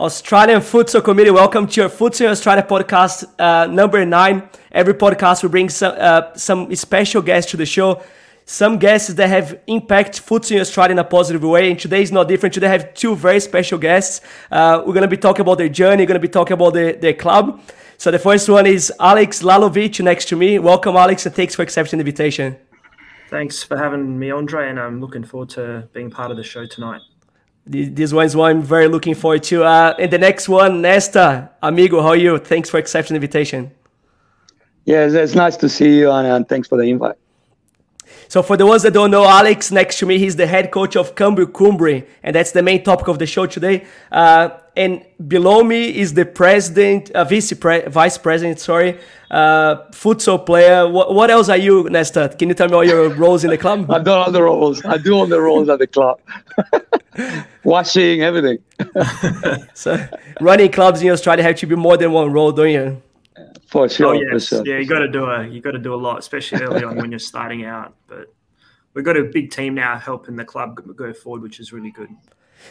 Australian Futsal Committee. Welcome to your in Australia podcast uh, number nine. Every podcast we bring some, uh, some special guests to the show. Some guests that have impact in Australia in a positive way. And today is not different. Today I have two very special guests. Uh, we're going to be talking about their journey. We're going to be talking about the, their club. So the first one is Alex Lalovic next to me. Welcome, Alex, and thanks for accepting the invitation. Thanks for having me, Andre, and I'm looking forward to being part of the show tonight. This one is one I'm very looking forward to. Uh, and the next one, Nesta, amigo, how are you? Thanks for accepting the invitation. Yeah, it's nice to see you, and, and thanks for the invite. So for the ones that don't know, Alex next to me, he's the head coach of Câmbio Cumbre, and that's the main topic of the show today. Uh, and below me is the president, uh, vice, pre- vice president, sorry, uh, futsal player. What, what else are you, Nesta? Can you tell me all your roles in the club? I've done all the roles. I do all the roles at the club. Washing, everything. so running clubs in Australia have to be more than one role, don't you? For sure. Oh, yes. For sure. Yeah, you got to do a you got to do a lot, especially early on when you're starting out. But we've got a big team now helping the club go forward, which is really good.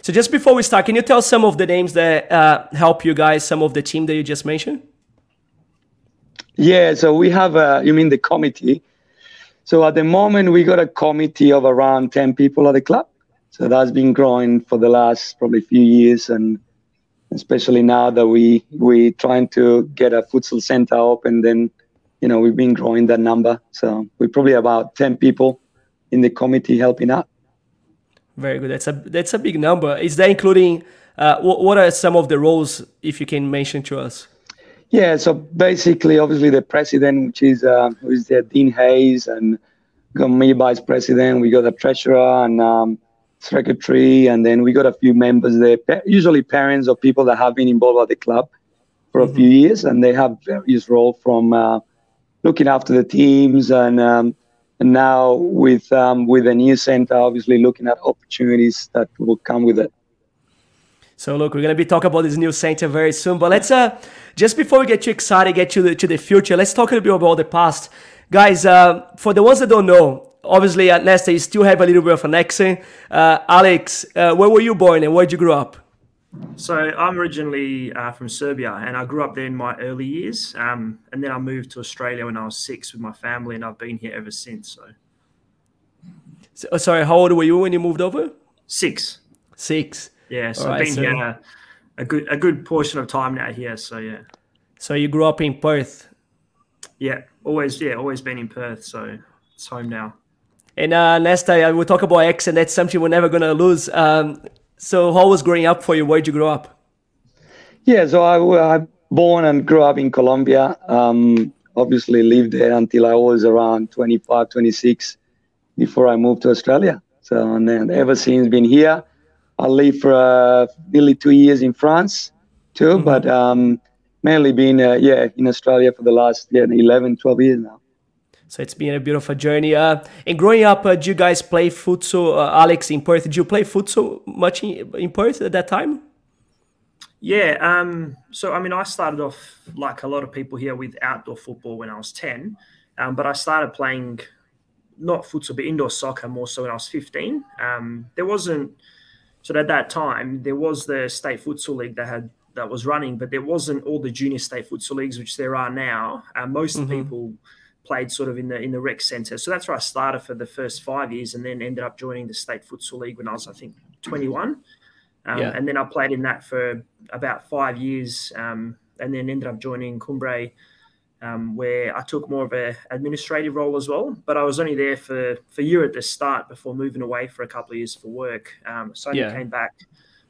So just before we start, can you tell some of the names that uh, help you guys, some of the team that you just mentioned? Yeah, so we have a, you mean the committee. So at the moment, we got a committee of around 10 people at the club. So that's been growing for the last probably few years. And especially now that we, we trying to get a futsal center open, then, you know, we've been growing that number. So we're probably about 10 people in the committee helping out. Very good. That's a that's a big number. Is that including uh, what, what are some of the roles, if you can mention to us? Yeah, so basically, obviously, the president, which is uh, who is there, Dean Hayes, and got me vice president. We got a treasurer and um, secretary, and then we got a few members there, usually parents of people that have been involved at the club for mm-hmm. a few years, and they have various roles from uh, looking after the teams and um, and now with um, with a new center, obviously looking at opportunities that will come with it. So look, we're gonna be talking about this new center very soon. But let's uh, just before we get too excited, get to the to the future, let's talk a little bit about the past, guys. Uh, for the ones that don't know, obviously at Nesta you still have a little bit of an accent. Uh, Alex, uh, where were you born and where did you grow up? So I'm originally uh, from Serbia, and I grew up there in my early years. Um, and then I moved to Australia when I was six with my family, and I've been here ever since. So, so oh, sorry, how old were you when you moved over? Six. Six. Yeah, so I've been so... here a good a good portion of time now here. So yeah. So you grew up in Perth. Yeah, always. Yeah, always been in Perth. So it's home now. And uh, Nesta, we'll talk about X, and That's something we're never gonna lose. Um, so, how was growing up for you? Where did you grow up? Yeah, so I, I born and grew up in Colombia. Um, obviously, lived there until I was around 25, 26 before I moved to Australia. So, and then ever since been here. I lived for uh, nearly two years in France too, mm-hmm. but um, mainly been uh, yeah in Australia for the last yeah 11, 12 years now. So it's been a beautiful journey. Uh, and growing up, uh, did you guys play futsal, uh, Alex, in Perth? Did you play futsal much in, in Perth at that time? Yeah. Um, so, I mean, I started off like a lot of people here with outdoor football when I was 10. Um, but I started playing not futsal, but indoor soccer more so when I was 15. Um, there wasn't, so at that time, there was the state futsal league that had that was running, but there wasn't all the junior state futsal leagues, which there are now. Uh, most mm-hmm. people played sort of in the in the rec centre. So that's where I started for the first five years, and then ended up joining the state futsal league when I was, I think, 21. Um, yeah. And then I played in that for about five years, um, and then ended up joining Cumbre, um, where I took more of a administrative role as well. But I was only there for for a year at the start before moving away for a couple of years for work. Um, so I yeah. came back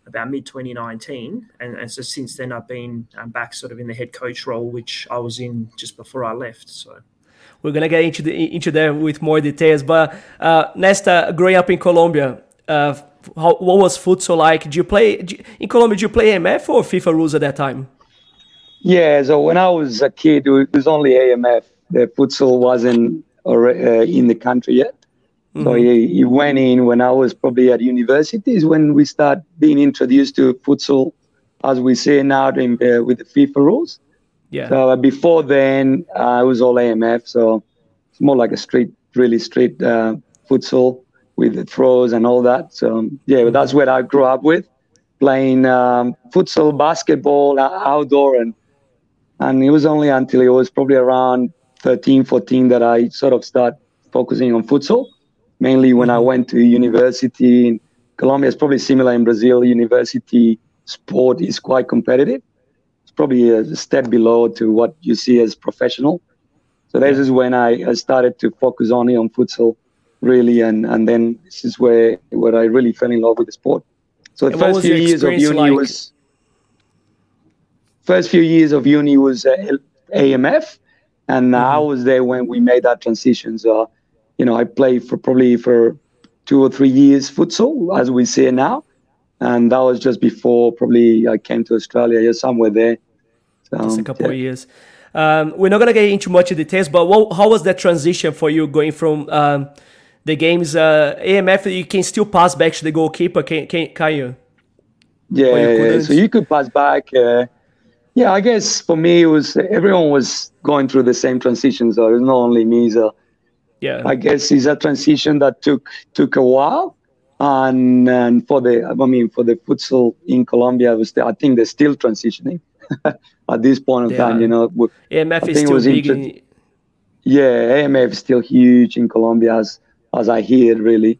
about mid 2019, and, and, so since then I've been um, back sort of in the head coach role, which I was in just before I left. So we're gonna get into the into that with more details. But uh, Nesta, growing up in Colombia, uh, how, what was futsal like? Did you play did you, in Colombia? Did you play AMF or FIFA rules at that time? Yeah, so when I was a kid, it was only AMF. The futsal wasn't uh, in the country yet. Mm-hmm. So went in when I was probably at universities when we start being introduced to futsal, as we say now in, uh, with the FIFA rules. Yeah. So before then, uh, it was all AMF. So it's more like a street, really street uh, futsal with the throws and all that. So yeah, that's what I grew up with. playing um, futsal, basketball, outdoor, and and it was only until it was probably around 13, 14 that I sort of start focusing on futsal. Mainly when I mm-hmm. went to university in Colombia. It's probably similar in Brazil. University sport is quite competitive. Probably a step below to what you see as professional. So this is when I, I started to focus only on futsal, really, and and then this is where where I really fell in love with the sport. So the and first few years of uni like? was first few years of uni was uh, AMF, and mm-hmm. I was there when we made that transition. So, you know, I played for probably for two or three years futsal, as we see it now, and that was just before probably I came to Australia, yeah, somewhere there. So, just a couple yeah. of years. Um, we're not gonna get into much details, but what, how was that transition for you going from um, the games uh, AMF? You can still pass back to the goalkeeper, can, can, can you? Yeah, you so you could pass back. Uh, yeah, I guess for me it was everyone was going through the same transition, so it was not only me. So yeah, I guess it's a transition that took took a while, and and for the I mean for the futsal in Colombia, was I think they're still transitioning. at this point of yeah. time. You know, AMF is still big. In... Yeah, AMF is still huge in Colombia, as as I hear really,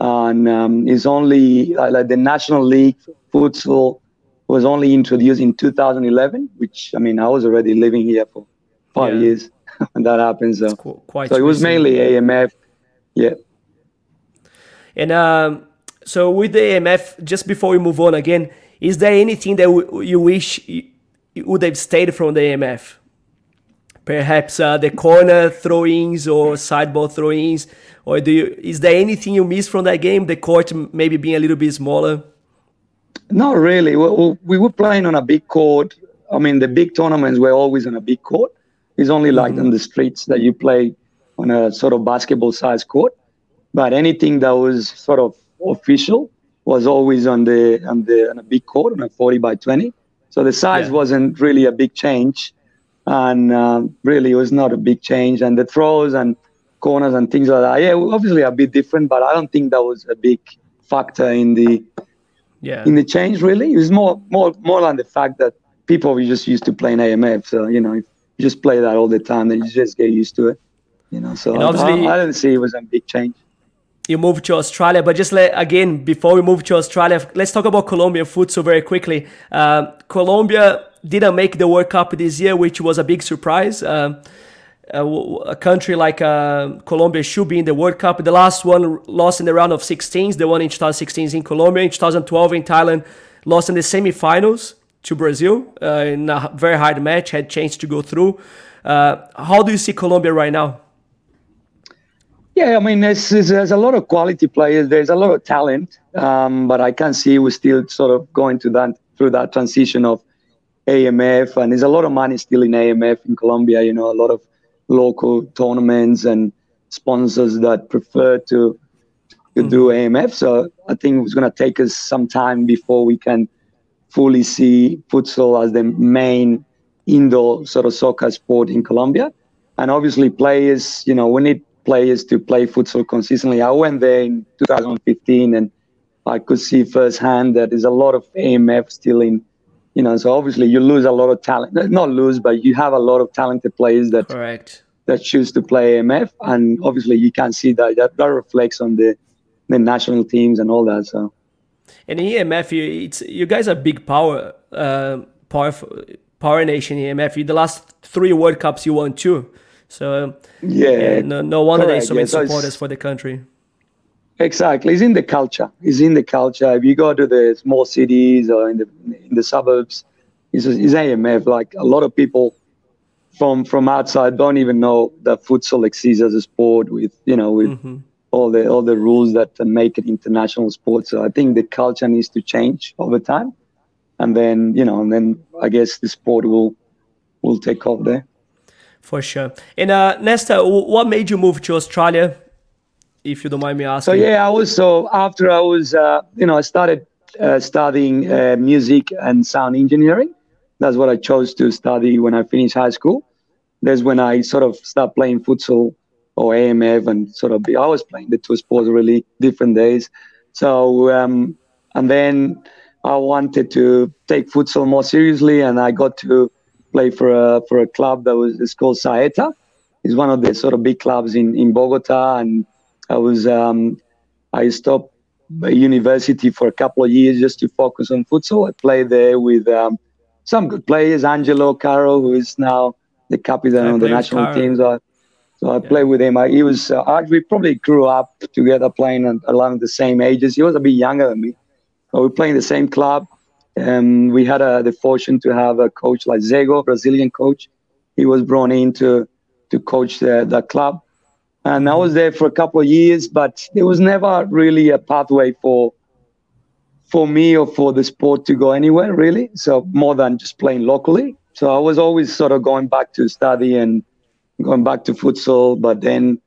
and um, it's only uh, like the National League futsal was only introduced in 2011, which I mean I was already living here for five yeah. years when that happened. So, quite so it was mainly AMF. Yeah. And um, so with the AMF, just before we move on again, is there anything that w- you wish would have stayed from the AMF? Perhaps uh, the corner throw-ins or sideball throw-ins, or do you? Is there anything you miss from that game? The court maybe being a little bit smaller. Not really. We, we were playing on a big court. I mean, the big tournaments were always on a big court. It's only like mm-hmm. on the streets that you play on a sort of basketball-sized court. But anything that was sort of official was always on the on the on a big court on a 40 by 20 so the size yeah. wasn't really a big change, and uh, really it was not a big change. And the throws and corners and things like that, yeah, obviously a bit different, but I don't think that was a big factor in the yeah in the change. Really, it was more more more than the fact that people were just used to playing AMF. So you know, if you just play that all the time, then you just get used to it. You know, so I, I didn't see it was a big change you moved to Australia. But just let, again, before we move to Australia, let's talk about Colombian food so very quickly. Uh, Colombia didn't make the World Cup this year, which was a big surprise. Uh, a, a, country like uh, Colombia should be in the World Cup. The last one lost in the round of 16s. The one in 2016 in Colombia. In 2012 in Thailand, lost in the semifinals to Brazil uh, in a very hard match. Had chance to go through. Uh, how do you see Colombia right now? Yeah, I mean, there's, there's a lot of quality players. There's a lot of talent, um, but I can see we're still sort of going to that through that transition of AMF, and there's a lot of money still in AMF in Colombia. You know, a lot of local tournaments and sponsors that prefer to to mm. do AMF. So I think it's going to take us some time before we can fully see futsal as the main indoor sort of soccer sport in Colombia. And obviously, players, you know, we need players to play futsal consistently. I went there in 2015 and I could see firsthand that there's a lot of AMF still in, you know, so obviously you lose a lot of talent, not lose, but you have a lot of talented players that, Correct. that choose to play AMF. And obviously you can see that, that, that reflects on the, the national teams and all that. So, and in AMF, you, it's, you guys are big power, uh, power, power nation AMF. The last three World Cups you won too. So yeah, yeah no, no wonder there's so many yeah, supporters so for the country. Exactly, it's in the culture. It's in the culture. If you go to the small cities or in the in the suburbs, it's, it's AMF. Like a lot of people from from outside don't even know that futsal exists as a sport with you know with mm-hmm. all the all the rules that make it international sport. So I think the culture needs to change over time, and then you know, and then I guess the sport will will take off there. For sure. And uh, Nesta, what made you move to Australia, if you don't mind me asking? So yeah, I was so after I was, uh, you know, I started uh, studying uh, music and sound engineering. That's what I chose to study when I finished high school. That's when I sort of started playing futsal or AMF and sort of be, I was playing the two sports really different days. So um, and then I wanted to take futsal more seriously, and I got to play for a for a club that was it's called Saeta. It's one of the sort of big clubs in in Bogota, and I was um, I stopped university for a couple of years just to focus on futsal. I played there with um, some good players, Angellott Caro, who is now the captain of the national team. So I, so I yeah. played with him. I, he was uh, we probably grew up together playing along the same ages. He was a bit younger than me. But we played in the same club. And we had uh, the fortune to have a coach like Zego, Brazilian coach. He was brought in to, to coach the, the club. And I was there for a couple of years, but there was never really a pathway for for me or for the sport to go anywhere really. So more than just playing locally. So I was always sort of going back to study and going back to futsal, but then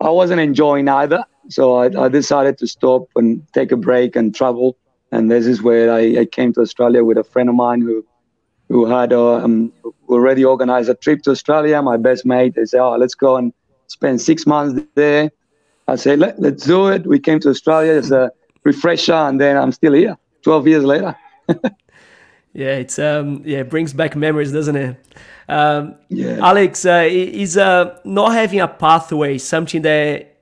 I wasn't enjoying either. So I, I decided to stop and take a break and travel. And this is where I, I came to Australia with a friend of mine who who had uh, um, already organized a trip to Australia. My best mate, they said, "Oh, let's go and spend six months there." I said, Let, "Let's do it." We came to Australia as a refresher, and then I'm still here, twelve years later. yeah, it's um, yeah, it brings back memories, doesn't it? Um, yeah. Alex, uh, is uh, not having a pathway something that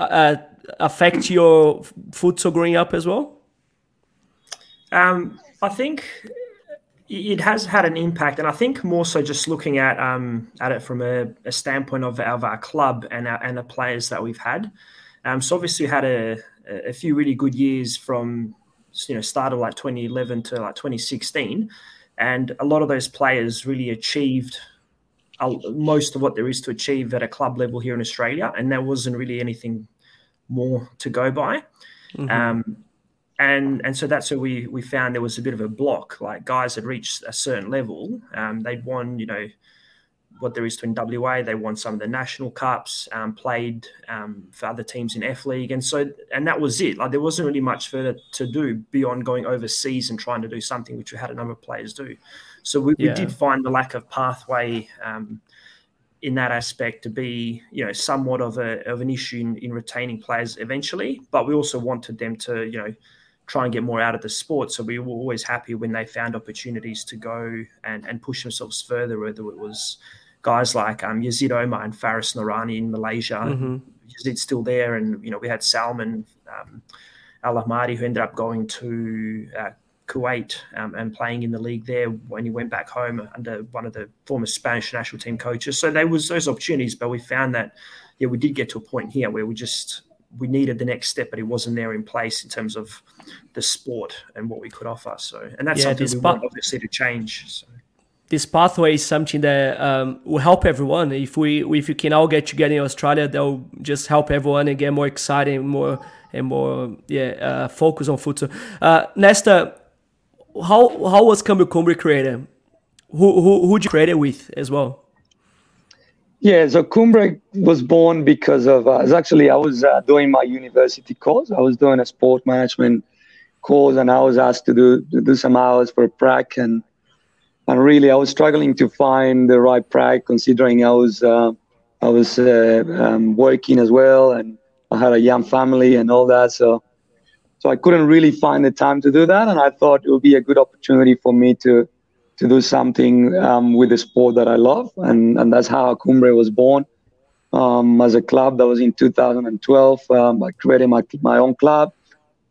uh, affect your futsal growing up as well? Um, I think it has had an impact, and I think more so just looking at um, at it from a, a standpoint of, of, our club and our, and the players that we've had. Um, so obviously, we had a, a few really good years from you know start of like 2011 to like 2016, and a lot of those players really achieved most of what there is to achieve at a club level here in Australia, and there wasn't really anything more to go by. Mm-hmm. Um, and and so that's where we we found there was a bit of a block. Like guys had reached a certain level, um, they'd won, you know, what there is to in WA. They won some of the national cups, um, played um, for other teams in F League, and so and that was it. Like there wasn't really much further to do beyond going overseas and trying to do something, which we had a number of players do. So we, yeah. we did find the lack of pathway um, in that aspect to be, you know, somewhat of a of an issue in, in retaining players eventually. But we also wanted them to, you know, try and get more out of the sport. So we were always happy when they found opportunities to go and, and push themselves further, whether it was guys like um, Yazid Omar and Faris Nurani in Malaysia. Mm-hmm. Yazid's still there. And, you know, we had Salman um, Al Ahmadi, who ended up going to uh, Kuwait um, and playing in the league there when he went back home under one of the former Spanish national team coaches. So there was those opportunities, but we found that yeah, we did get to a point here where we just we needed the next step, but it wasn't there in place in terms of the sport and what we could offer. So, and that's yeah, something we pa- want obviously to change. So. This pathway is something that um, will help everyone. If we if you can all get together in Australia, they'll just help everyone and get more exciting, more and more yeah uh, focus on futsal. Uh, Nesta, how how was Cumbre created? Who who who you create it with as well? Yeah, so Cumbre was born because of uh, actually I was uh, doing my university course. I was doing a sport management course, and I was asked to do to do some hours for a prac, and and really I was struggling to find the right prac, considering I was uh, I was uh, um, working as well, and I had a young family and all that. So so I couldn't really find the time to do that, and I thought it would be a good opportunity for me to to do something um, with the sport that I love, and and that's how Cumbre was born. Um, as a club, that was in 2012. Um, I created my my own club,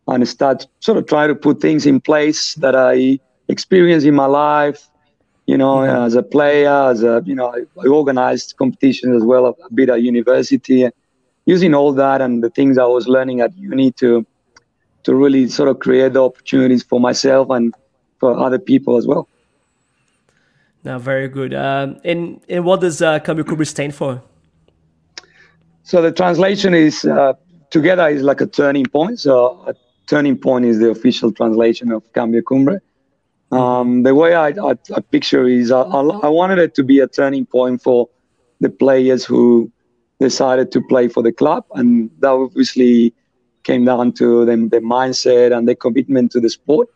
and start sort of trying to put things in place that I experienced in my life. You know, mm-hmm. as a player, as a you know, I, I organized competitions as well a, a bit at university, using all that and the things I was learning at uni to to really sort of create the opportunities for myself and for other people as well. Now, very good. Um, and, and what does uh, Cumbre stand for? So the translation is uh, together is like a turning point. So a turning point is the official translation of Câmbio Cumbre. Um, the way I, I, I picture is I, I, wanted it to be a turning point for the players who decided to play for the club, and that obviously came down to them, their mindset and their commitment to the sport.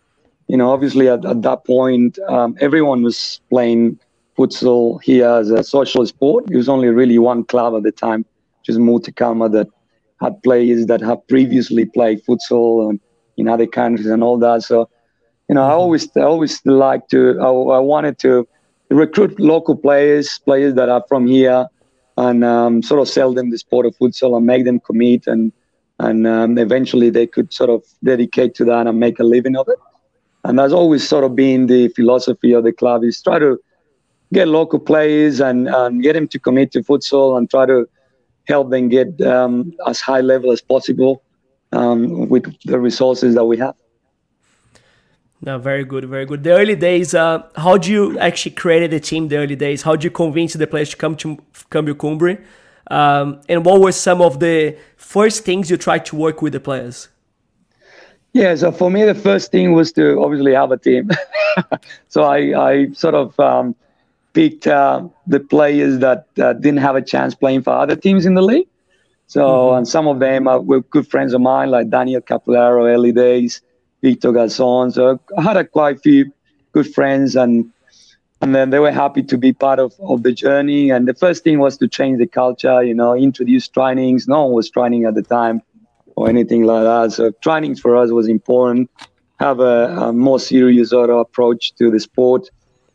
You know, obviously at, at that point, um, everyone was playing futsal here as a social sport. It was only really one club at the time, which is Multicama, that had players that had previously played futsal and in other countries and all that. So, You know, I always I always like to I, I wanted to recruit local players, players that are from here, and um, sort of sell them the sport of futsal and make them commit, and and um, eventually they could sort of dedicate to that and make a living of it. And that's always sort of been the philosophy of the club is try to get local players and, and get them to commit to futsal and try to help them get um, as high level as possible um, with the resources that we have. No, very good, very good. The early days, uh, how do you actually create the team? The early days, how do you convince the players to come to Câmbio Cumbre? Um, and what were some of the first things you tried to work with the players? Yeah, so for me, the first thing was to obviously have a team. so I, I sort of um, picked uh, the players that uh, didn't have a chance playing for other teams in the league. So, mm-hmm. and some of them were good friends of mine, like Daniel Capolaro, early days. Victor Garçon. So I had a quite few good friends and and then they were happy to be part of, of the journey. And the first thing was to change the culture, you know, introduce trainings. No one was training at the time or anything like that. So training for us was important. Have a, a more serious sort of approach to the sport,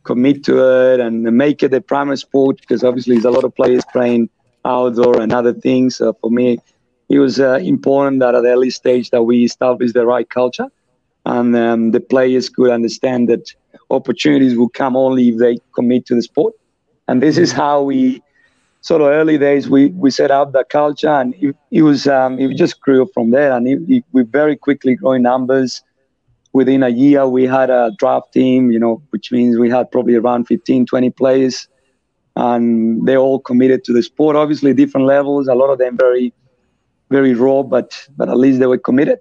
commit to it and make it a primary sport because obviously there's a lot of players playing outdoor and other things. So for me, it was uh, important that at the early stage that we establish the right culture and um, the players could understand that opportunities will come only if they commit to the sport. And this is how we, sort of early days, we, we set up the culture, and it, it was um, it just grew from there. And it, it, we very quickly growing numbers. Within a year, we had a draft team, you know, which means we had probably around 15, 20 players, and they all committed to the sport. Obviously, different levels. A lot of them very, very raw, but but at least they were committed.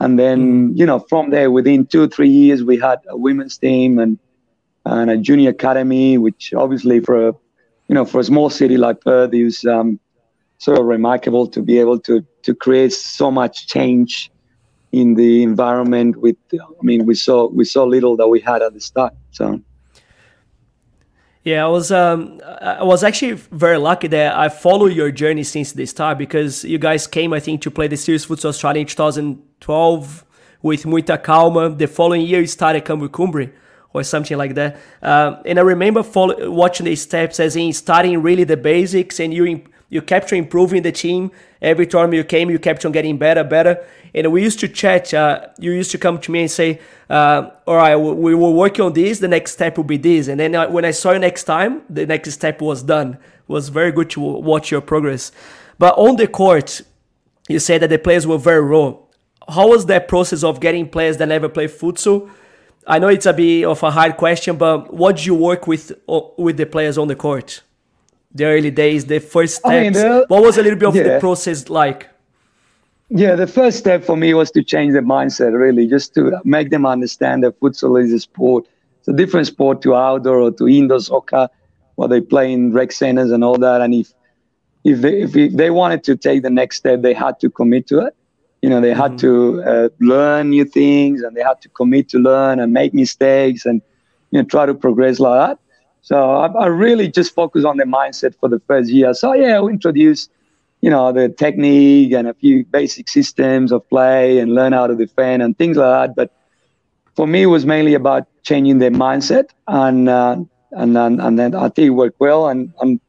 And then, you know, from there, within two or three years, we had a women's team and and a junior academy, which obviously for a, you know, for a small city like Perth is um, sort of remarkable to be able to to create so much change in the environment. With, I mean, we saw we saw little that we had at the start. So. Yeah, I was um, I was actually very lucky that I followed your journey since the start because you guys came, I think, to play the Series Futsal Australia in 2012 with muita calma. The following year, you started Câmbio Cumbre or something like that. Uh, and I remember follow, watching the steps as in starting really the basics, and you you kept improving the team. Every time you came, you kept on getting better, better. And we used to chat. Uh, you used to come to me and say, uh, "All right, we will work on this. The next step will be this." And then uh, when I saw you next time, the next step was done. It was very good to watch your progress. But on the court, you said that the players were very raw. How was that process of getting players that never played futsal? I know it's a bit of a hard question, but what do you work with with the players on the court? The early days, the first steps. I mean, the, what was a little bit of yeah. the process like? Yeah, the first step for me was to change the mindset, really, just to make them understand that futsal is a sport. It's a different sport to outdoor or to indoor soccer, where they play in rec centers and all that. And if if they, if they wanted to take the next step, they had to commit to it. You know, they had mm-hmm. to uh, learn new things and they had to commit to learn and make mistakes and you know try to progress like that. So I, I really just focus on the mindset for the first year. So yeah, I'll introduce you know, the technique and a few basic systems of play and learn how to defend and things like that. But for me, it was mainly about changing their mindset, and uh, and and, and then I think it worked well. And, and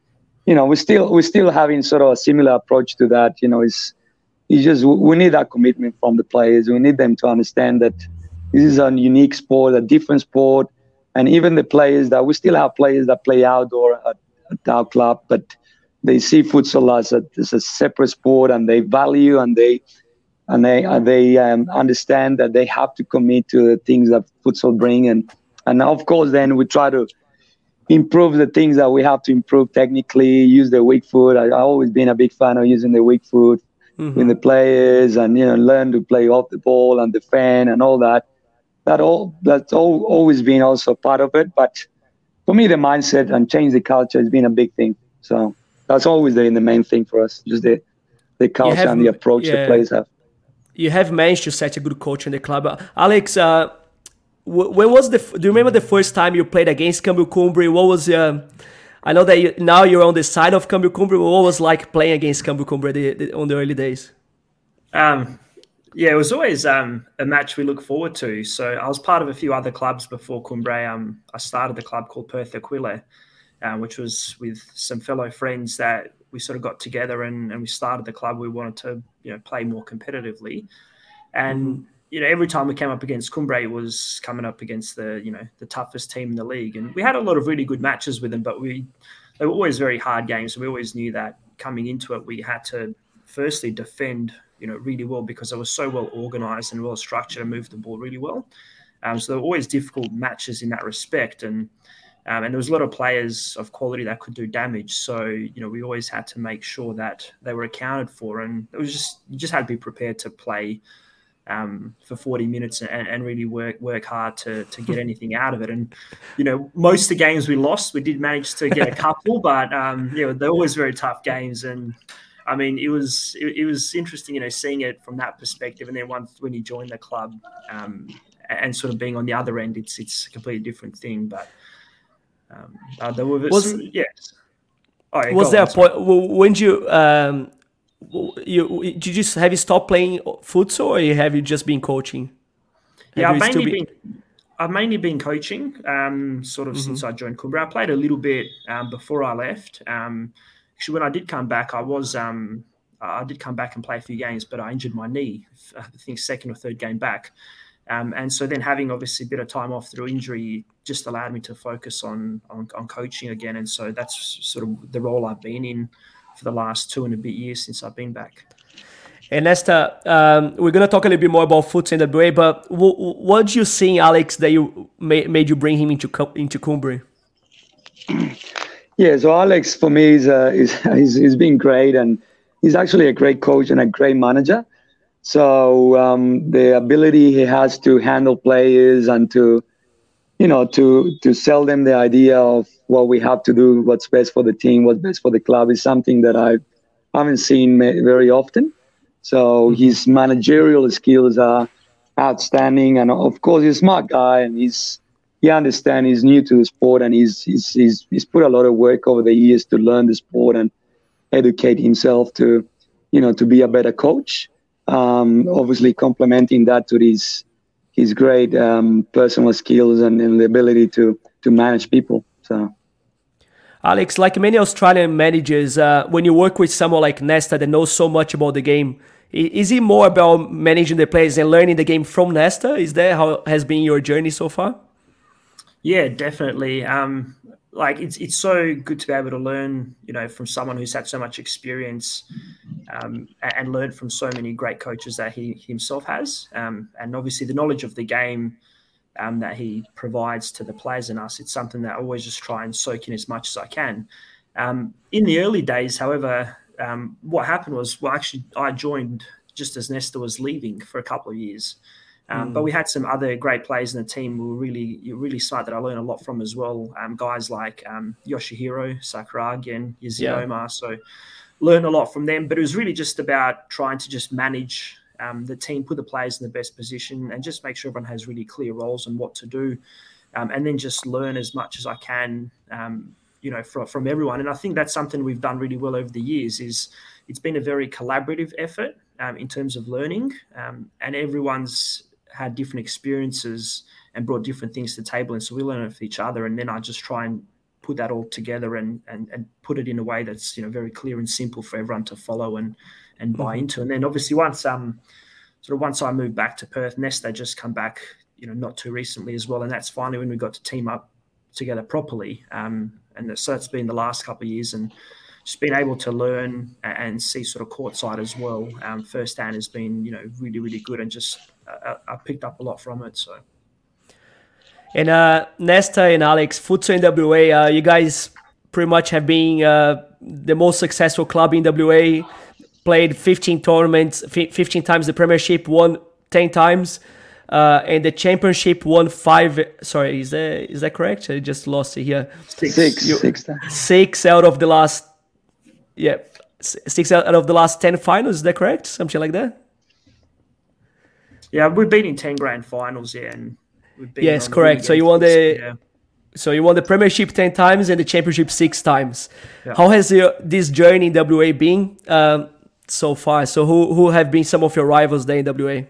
you know, we're still we're still having sort of a similar approach to that. You know, it's it's just we need that commitment from the players. We need them to understand that this is a unique sport, a different sport, and even the players that we still have players that play outdoor at, at our club, but they see futsal as a, as a separate sport and they value and they and they uh, they um, understand that they have to commit to the things that futsal bring. And and of course then we try to improve the things that we have to improve technically use the weak foot. I, have always been a big fan of using the weak foot mm-hmm. in the players and you know learn to play off the ball and defend and all that that all that's all, always been also part of it but for me the mindset and change the culture has been a big thing so that's always the, the main thing for us, just the the culture have, and the approach yeah, the players have. You have managed to set a good coach in the club, Alex. Uh, when was the? Do you remember the first time you played against Câmbio Cumbre? What was? Uh, I know that you, now you're on the side of Câmbio Cumbre. What was like playing against Câmbio Cumbre the, the, on the early days? Um, Yeah, it was always um, a match we look forward to. So I was part of a few other clubs before Cumbre. Um, I started the club called Perth Aquila, uh, which was with some fellow friends that we sort of got together and, and we started the club. We wanted to you know play more competitively, and mm-hmm. You know every time we came up against Cumbre, it was coming up against the you know the toughest team in the league, and we had a lot of really good matches with them, but we they were always very hard games. We always knew that coming into it, we had to firstly defend you know really well because they were so well organized and well structured and moved the ball really well. Um, so they were always difficult matches in that respect, and um, and there was a lot of players of quality that could do damage. So you know we always had to make sure that they were accounted for, and it was just you just had to be prepared to play. Um, for 40 minutes and, and, really work work hard to to get anything out of it. And you know, most of the games we lost, we did manage to get a couple, but um, you know, they're always very tough games. And I mean, it was it, it, was interesting, you know, seeing it from that perspective. And then once when you join the club um, and sort of being on the other end, it's it's a completely different thing. But um, uh, there were was, some, yeah. Oh, yeah, was there on, a point when you um, you did you just have you stopped playing futsal or have you just been coaching? Have yeah, I've mainly been, been, I've mainly been coaching, um, sort of mm-hmm. since I joined Cumbre. I played a little bit um, before I left. Um, actually, when I did come back, I was um, I did come back and play a few games, but I injured my knee. I think second or third game back, um, and so then having obviously a bit of time off through injury just allowed me to focus on, on, on coaching again, and so that's sort of the role I've been in for the last two and a bit years since I've been back. And Nesta, um, we're gonna talk a little bit more about Futs in the way, but w- what did you see, Alex, that you made, made you bring him into into Cumbre? Yeah, so Alex for me is, uh, is, is he's been great, and he's actually a great coach and a great manager. So um, the ability he has to handle players and to, you know, to to sell them the idea of what we have to do, what's best for the team, what's best for the club, is something that I haven't seen very often. So mm-hmm. his managerial skills are outstanding, and of course he's a smart guy, and he's he understands he's new to the sport and he's, he's, he's, he's put a lot of work over the years to learn the sport and educate himself to, you know, to be a better coach. Um, obviously complementing that to his, his great um, personal skills and, and the ability to, to manage people. So. Alex, like many Australian managers, uh, when you work with someone like Nesta that knows so much about the game, is it more about managing the players and learning the game from Nesta? Is that how has been your journey so far? Yeah, definitely. Um, like it's it's so good to be able to learn, you know, from someone who's had so much experience, um, and learn from so many great coaches that he himself has, um, and obviously the knowledge of the game um, that he provides to the players and us. It's something that I always just try and soak in as much as I can. Um, in the early days, however, um, what happened was, well, actually, I joined just as Nesta was leaving for a couple of years. Um, mm. But we had some other great players in the team who were really, really smart that I learned a lot from as well. Um, guys like um, Yoshihiro Sakuragi and Yazid yeah. Omar. So learned a lot from them. But it was really just about trying to just manage um, the team, put the players in the best position, and just make sure everyone has really clear roles and what to do. Um, and then just learn as much as I can, um, you know, from, from everyone. And I think that's something we've done really well over the years. Is it's been a very collaborative effort in terms of learning, and everyone's had different experiences and brought different things to the table. And so we learn with each other. And then I just try and put that all together and, and, and put it in a way that's, you know, very clear and simple for everyone to follow and, and buy mm-hmm. into. And then obviously once, um, sort of once I moved back to Perth, Nest, they just come back, you know, not too recently as well. And that's finally when we got to team up together properly. Um, and so it's been the last couple of years and, just being able to learn and see sort of courtside as well um, firsthand has been you know really really good and just uh, I picked up a lot from it. So. And uh, Nesta and Alex, Futsal in WA, uh, you guys pretty much have been uh, the most successful club in WA. Played 15 tournaments, 15 times the Premiership, won 10 times, uh, and the Championship won five. Sorry, is that is that correct? I just lost it here. Six, six, you, six, six out of the last yeah, six out of the last ten finals. Is that correct? Something like that. Yeah, we've been in ten grand finals, yeah, and we've been yes, correct. So you won the. Yeah. So you won the Premiership ten times and the Championship six times. Yeah. How has your, this journey in WA been? Um, so far. So who who have been some of your rivals there in WA?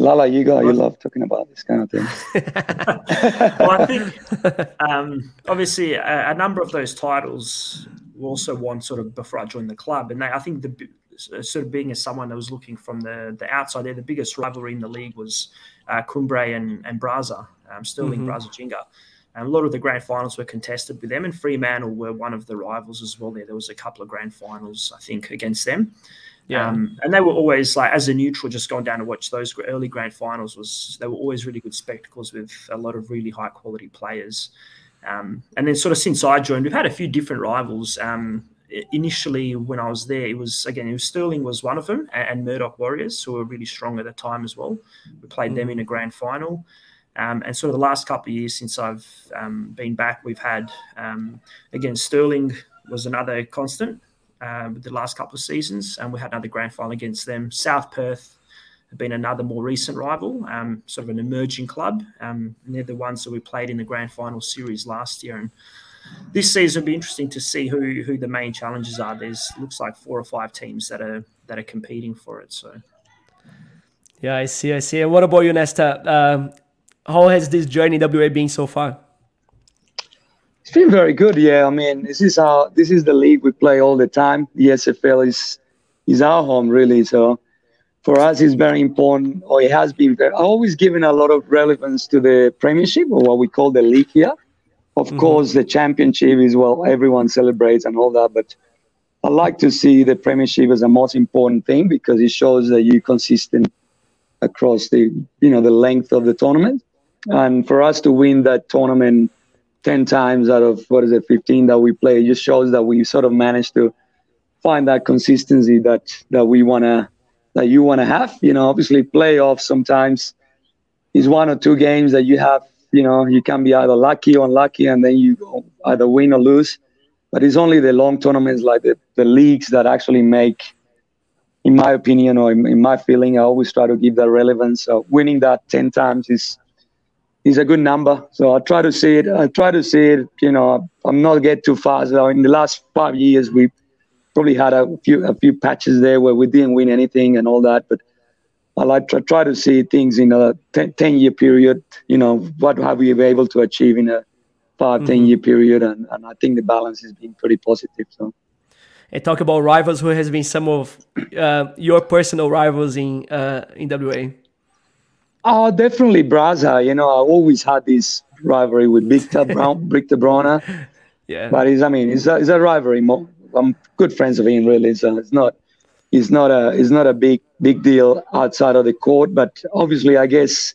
Lala, you go. You love talking about this kind of thing. well, I think um, obviously a, a, number of those titles were also won sort of before I joined the club, and they, I think the sort of being as someone that was looking from the the outside there, the biggest rivalry in the league was uh, Cumbre and and Brazza, um, Stirling mm-hmm. Brazza Jinga. And a lot of the grand finals were contested with them, and Fremantle were one of the rivals as well. There, there was a couple of grand finals, I think, against them. Yeah. Um, and they were always like, as a neutral, just going down to watch those early grand finals was they were always really good spectacles with a lot of really high quality players. Um, and then sort of since I joined, we've had a few different rivals. Um, initially, when I was there, it was again, it was Stirling was one of them, and, Murdoch Warriors, who were really strong at the time as well. We played mm. them in a grand final. Um, and sort of the last couple of years since I've um, been back, we've had um, again Stirling was another constant uh, the last couple of seasons, and we had another grand final against them. South Perth have been another more recent rival, um, sort of an emerging club, um, and they're the ones that we played in the grand final series last year. And this season will be interesting to see who who the main challenges are. There's looks like four or five teams that are that are competing for it. So. Yeah, I see. I see. And what about you, Nesta? Um, how has this journey in WA been so far? It's been very good. Yeah, I mean, this is our this is the league we play all the time. The SFL is is our home really. So for us, it's very important, or it has been. Very, always given a lot of relevance to the Premiership or what we call the league here. Of mm-hmm. course, the Championship is well, everyone celebrates and all that, but I like to see the Premiership as a most important thing because it shows that you're consistent across the you know the length of the tournament, and for us to win that tournament 10 times out of what is it 15 that we play it just shows that we sort of managed to find that consistency that that we want to that you want to have. You know obviously playoffs sometimes is one or two games that you have you know you can be either lucky or unlucky and then you either win or lose but it's only the long tournaments like the, the leagues that actually make in my opinion or in, in my feeling i always try to give that relevance so winning that 10 times is is a good number. So I try to see it. I try to see it. You know, I'm not get too fast. In the last five years, we probably had a few a few patches there where we didn't win anything and all that. But I like to try to see things in a 10, 10 year period. You know, what have we been able to achieve in a 5 mm-hmm. 10 year period? And, and I think the balance has been pretty positive. So. And talk about rivals. Who has been some of uh, your personal rivals in uh, in WA? Oh, definitely Brazza. You know, I always had this rivalry with Victor Brown, Victor Brauner. Yeah. But he's, I mean, it's a, it's a rivalry. I'm good friends of him, really. So it's not, it's not a, it's not a big, big deal outside of the court. But obviously, I guess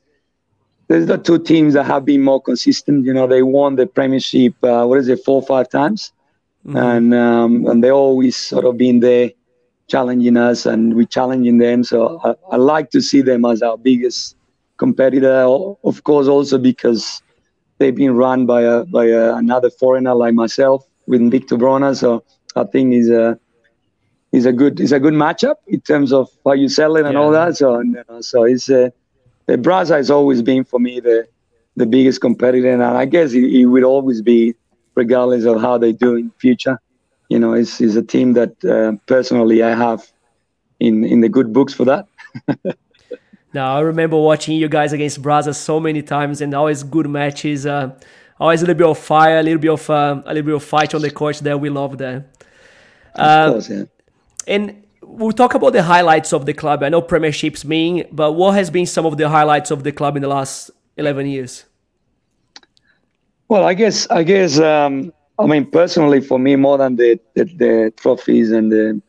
there's the two teams that have been more consistent. You know, they won the Premiership. Uh, what is it, four or five times, mm-hmm. and um, and they always sort of been there, challenging us, and we challenging them. So I, I like to see them as our biggest competitor, of course, also because they've been run by a by a, another foreigner like myself with Victor Brauner. So I think is a is a good is a good matchup in terms of how you sell it and yeah. all that. So you know, so it's uh, the Brazza has always been for me the the biggest competitor, and I guess it, it will always be, regardless of how they do in future. You know, it's, it's a team that uh, personally I have in in the good books for that. Now I remember watching you guys against Brazza so many times, and always good matches. Uh, always a little bit of fire, a little bit of uh, a little bit of fight on the court. There, we love that. of course, yeah. And we'll talk about the highlights of the club. I know premierships mean, but what has been some of the highlights of the club in the last eleven years? Well, I guess I guess um, I mean personally for me more than the, the, the trophies and the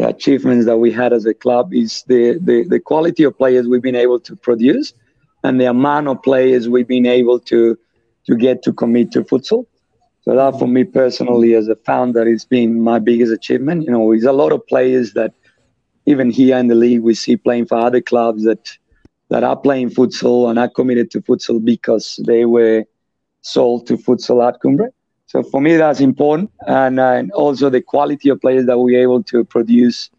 the achievements that we had as a club is the, the, the quality of players we've been able to produce and the amount of players we've been able to to get to commit to futsal. So that for me personally as a founder it's been my biggest achievement. You know, there's a lot of players that even here in the league we see playing for other clubs that that are playing futsal and are committed to futsal because they were sold to futsal at Cumbre. So for me, that's important, and, uh, and also the quality of players that we're able to produce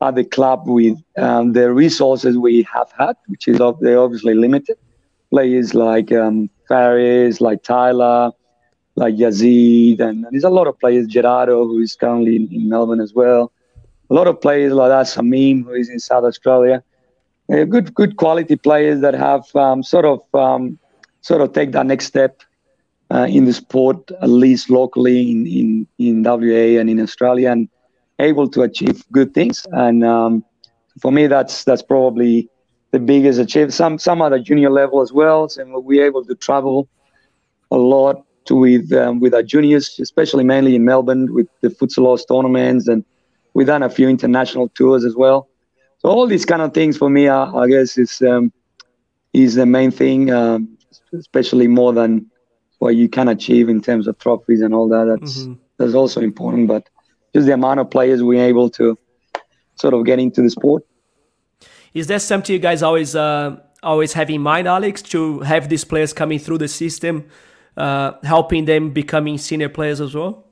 at the club with um, the resources we have had, which is they're obviously limited. Players like um, like Tyler, like Yazid, and, and there's a lot of players. Gerardo, who is currently in, in, Melbourne as well. A lot of players like that. Samim, who is in South Australia. Uh, good, good quality players that have um, sort of um, sort of take that next step uh, in the sport, at least locally in, in, in WA and in Australia, and able to achieve good things. And um, for me, that's that's probably the biggest achievement. Some some at a junior level as well, and we're able to travel a lot to with um, with our juniors, especially mainly in Melbourne with the Futsal tournaments, and we've done a few international tours as well. So all these kind of things for me, I, I guess, is um, is the main thing, um, especially more than what you can achieve in terms of trophies and all that. That's mm-hmm. that's also important, but just the amount of players we're able to sort of get into the sport. Is that something you guys always uh, always have in mind, Alex, to have these players coming through the system, uh, helping them becoming senior players as well?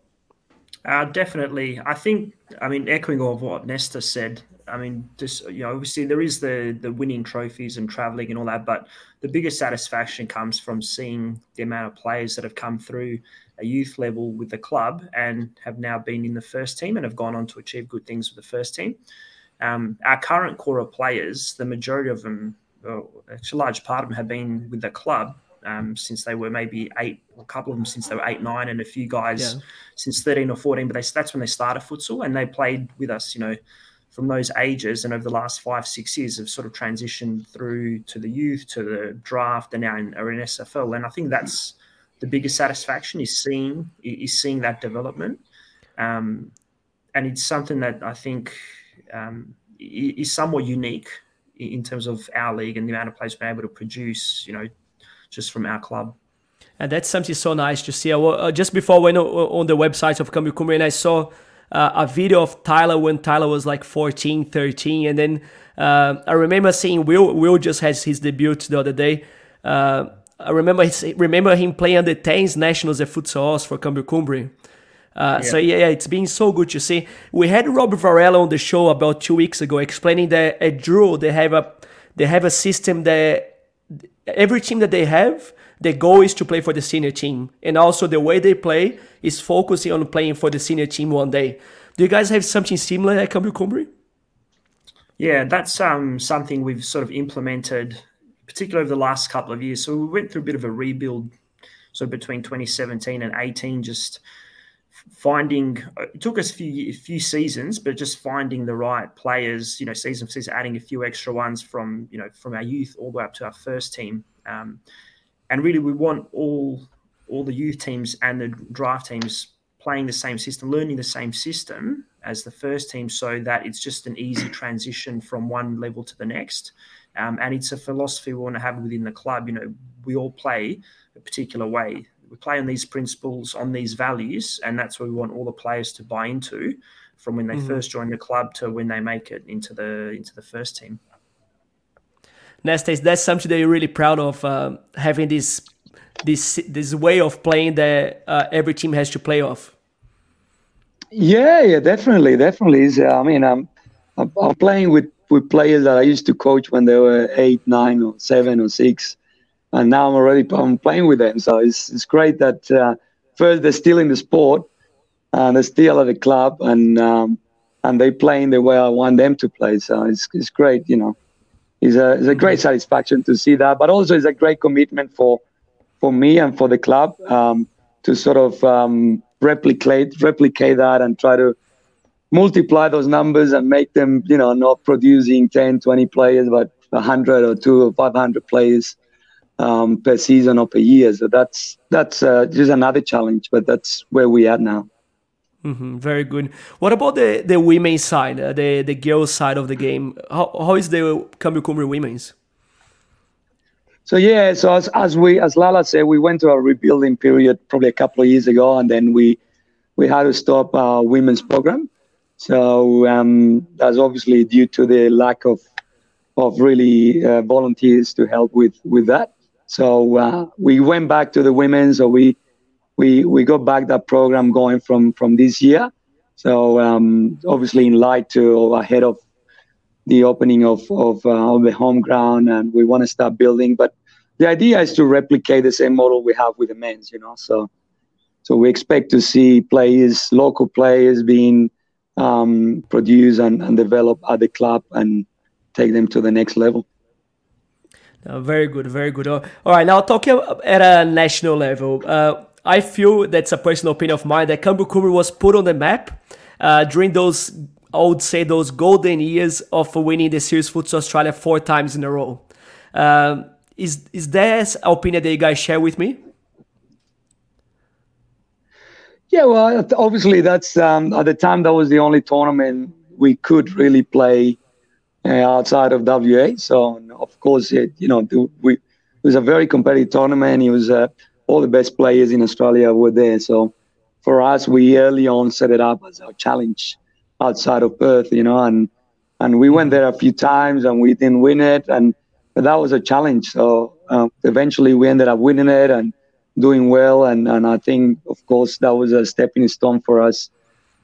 Uh, definitely. I think, I mean, echoing of what Nesta said, I mean, just you know, obviously there is the the winning trophies and traveling and all that, but the biggest satisfaction comes from seeing the amount of players that have come through a youth level with the club and have now been in the first team and have gone on to achieve good things with the first team. Um, our current core of players, the majority of them, well, a large part of them, have been with the club um, since they were maybe eight, a couple of them since they were eight, nine, and a few guys yeah. since 13 or 14. But they, that's when they started futsal and they played with us, you know, from those ages. And over the last five, six years have sort of transitioned through to the youth, to the draft, and now in, are in SFL. And I think that's the biggest satisfaction is seeing is seeing that development. Um, and it's something that I think um, is somewhat unique in terms of our league and the amount of players we're able to produce, you know, just from our club. And that's something so nice to see. Uh, just before I went on the website of Cumbre and I saw uh, a video of Tyler when Tyler was like 14, 13. And then uh, I remember seeing Will, Will just has his debut the other day. Uh, I remember his, remember him playing the 10s nationals at futsal for Câmbio Cumbre. Uh, yeah. So yeah, yeah, it's been so good to see. We had Rob Varela on the show about two weeks ago explaining that at Drew they have a they have a system that every team that they have the goal is to play for the senior team, and also the way they play is focusing on playing for the senior team one day. Do you guys have something similar at Câmbio Cumbre? Yeah, that's um, something we've sort of implemented, particularly over the last couple of years. So we went through a bit of a rebuild, so between 2017 and 18, just finding it took us a few a few seasons, but just finding the right players, you know, season for season, adding a few extra ones from you know from our youth all the way up to our first team, um, and really we want all all the youth teams and the draft teams playing the same system, learning the same system as the first team, so that it's just an easy transition from one level to the next. Um, and it's a philosophy we want to have within the club. You know, we all play a particular way we play on these principles, on these values, and that's what we want all the players to buy into from when they mm-hmm. first join the club to when they make it into the into the first team. Nesta, that's something that you're really proud of uh, having this this this way of playing that uh, every team has to play off. Yeah, yeah, definitely, definitely. Is uh, I mean, I'm I'm playing with with players that I used to coach when they were eight, nine, or seven, or six, and now I'm already I'm playing with them. So it's it's great that uh, first they're still in the sport and they're still at the club and um, and they playing the way I want them to play. So it's it's great, you know. It's a it's a great mm-hmm. satisfaction to see that, but also it's a great commitment for for me and for the club um, to sort of um, replicate replicate that and try to multiply those numbers and make them, you know, not producing 10, 20 players, but 100 or two or 500 players um, per season or per year. So that's that's uh, just another challenge, but that's where we are now. Mm-hmm, very good. What about the the women's side, uh, the the girls side of the game? How how is the Câmbio Cumbre women's? So yeah, so as as we as Lala said, we went to a rebuilding period probably a couple of years ago, and then we we had to stop our women's program. So um, that's obviously due to the lack of of really uh, volunteers to help with with that. So uh, we went back to the women. So we we we got back that program going from from this year. So um, obviously in light to ahead of the opening of of, uh, of the home ground, and we want to start building. But the idea is to replicate the same model we have with the men's. You know, so So we expect to see players, local players, being um, produced and, and developed at the club and take them to the next level. Uh, very good, very good. Uh, all right, now talking at a national level, uh, I feel that's a personal opinion of mine that Cumbre was put on the map uh, during those, I would say, those golden years of winning the Series Futsal Australia four times in a row. Um, is is that opinion that you guys share with me? Yeah, well, obviously that's um, at the time that was the only tournament we could really play outside of WA. So of course, it, you know, we, it was a very competitive tournament. It was uh, all the best players in Australia were there. So for us, we early on set it up as our challenge outside of Perth, you know, and and we went there a few times and we didn't win it, and but that was a challenge. So uh, eventually, we ended up winning it and doing well. And, and I think, of course, that was a stepping stone for us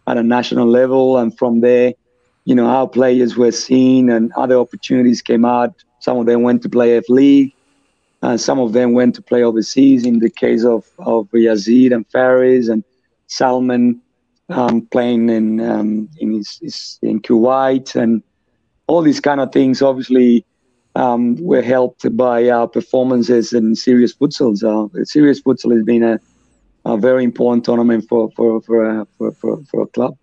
at a national level. And from there, you know, our players were seen and other opportunities came out. Some of them went to play F League. and some of them went to play overseas. In the case of, of Yazid and Faris and Salman um, playing in um, in, his, his, in Kuwait and all these kind of things. Obviously, um, we're helped by our performances in Serious Futsal. So Serious Futsal has been a, a very important tournament for for for, uh, for, for, for a club.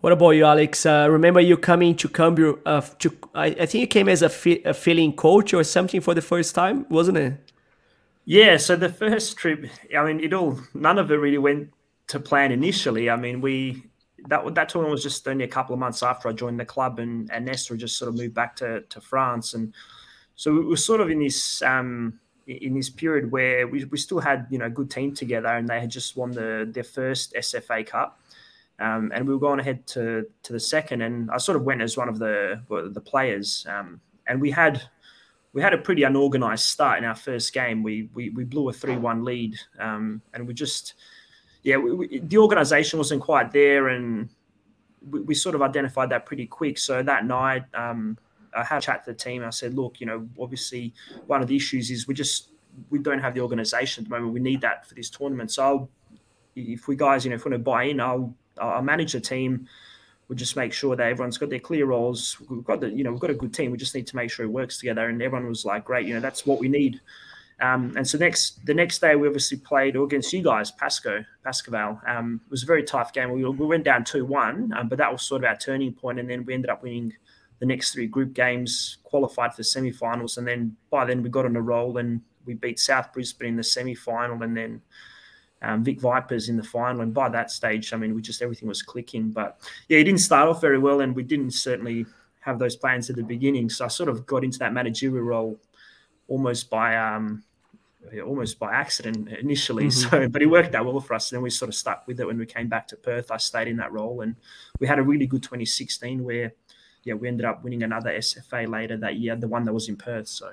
What about you, Alex? Uh, remember you coming to Câmbio? Uh, to I, I, think you came as a, fi- a filling coach or something for the first time, wasn't it? Yeah. So the first trip, I mean, it all none of it really went to plan initially. I mean, we that that tournament was just only a couple of months after I joined the club, and and Nesta just sort of moved back to to France, and so we were sort of in this um, in this period where we, we still had you know a good team together, and they had just won the their first SFA Cup, um, and we were going ahead to to the second, and I sort of went as one of the the players, um, and we had we had a pretty unorganized start in our first game. We we, we blew a three one lead, um, and we just yeah, we, we, the organisation wasn't quite there, and we, we, sort of identified that pretty quick. So that night, um, I had a chat to the team. I said, "Look, you know, obviously one of the issues is we just we don't have the organisation at the moment. We need that for this tournament. So I'll, if we guys, you know, if we want to buy in, I'll I'll manage the team." We'll just make sure that everyone's got their clear roles. We've got the, you know, we've got a good team. We just need to make sure it works together. And everyone was like, "Great, you know, that's what we need." Um, and so next the next day we obviously played against you guys, Pascoe, Pascoval. Um, it was a very tough game. We, we went down two one, um, but that was sort of our turning point, and then we ended up winning the next three group games, qualified for semi-finals, and then by then we got on a roll and we beat South Brisbane in the semi-final, and then um, Vic Vipers in the final. And by that stage, I mean, we just everything was clicking. But yeah, it didn't start off very well, and we didn't certainly have those plans at the beginning. So I sort of got into that managerial role almost by um, almost by accident initially. Mm-hmm. So, but it worked out well for us. And then we sort of stuck with it when we came back to Perth. I stayed in that role, and we had a really good 2016 where, yeah, we ended up winning another SFA later that year, the one that was in Perth. So.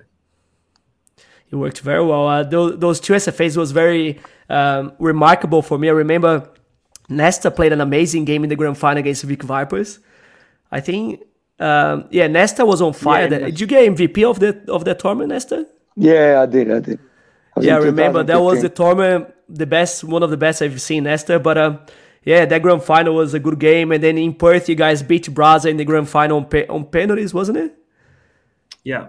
It worked very well. Uh, those, those two SFAs was very um, remarkable for me. I remember Nesta played an amazing game in the grand final against Vic Vipers. I think, um, yeah, Nesta was on fire. Yeah, did you get MVP of the of the tournament, Nesta? Yeah, I did. I did yeah, I remember that was the tournament, the best, one of the best I've seen, Nesta. But uh, yeah, that grand final was a good game, and then in Perth, you guys beat Brazza in the grand final on, pe- on penalties, wasn't it? Yeah.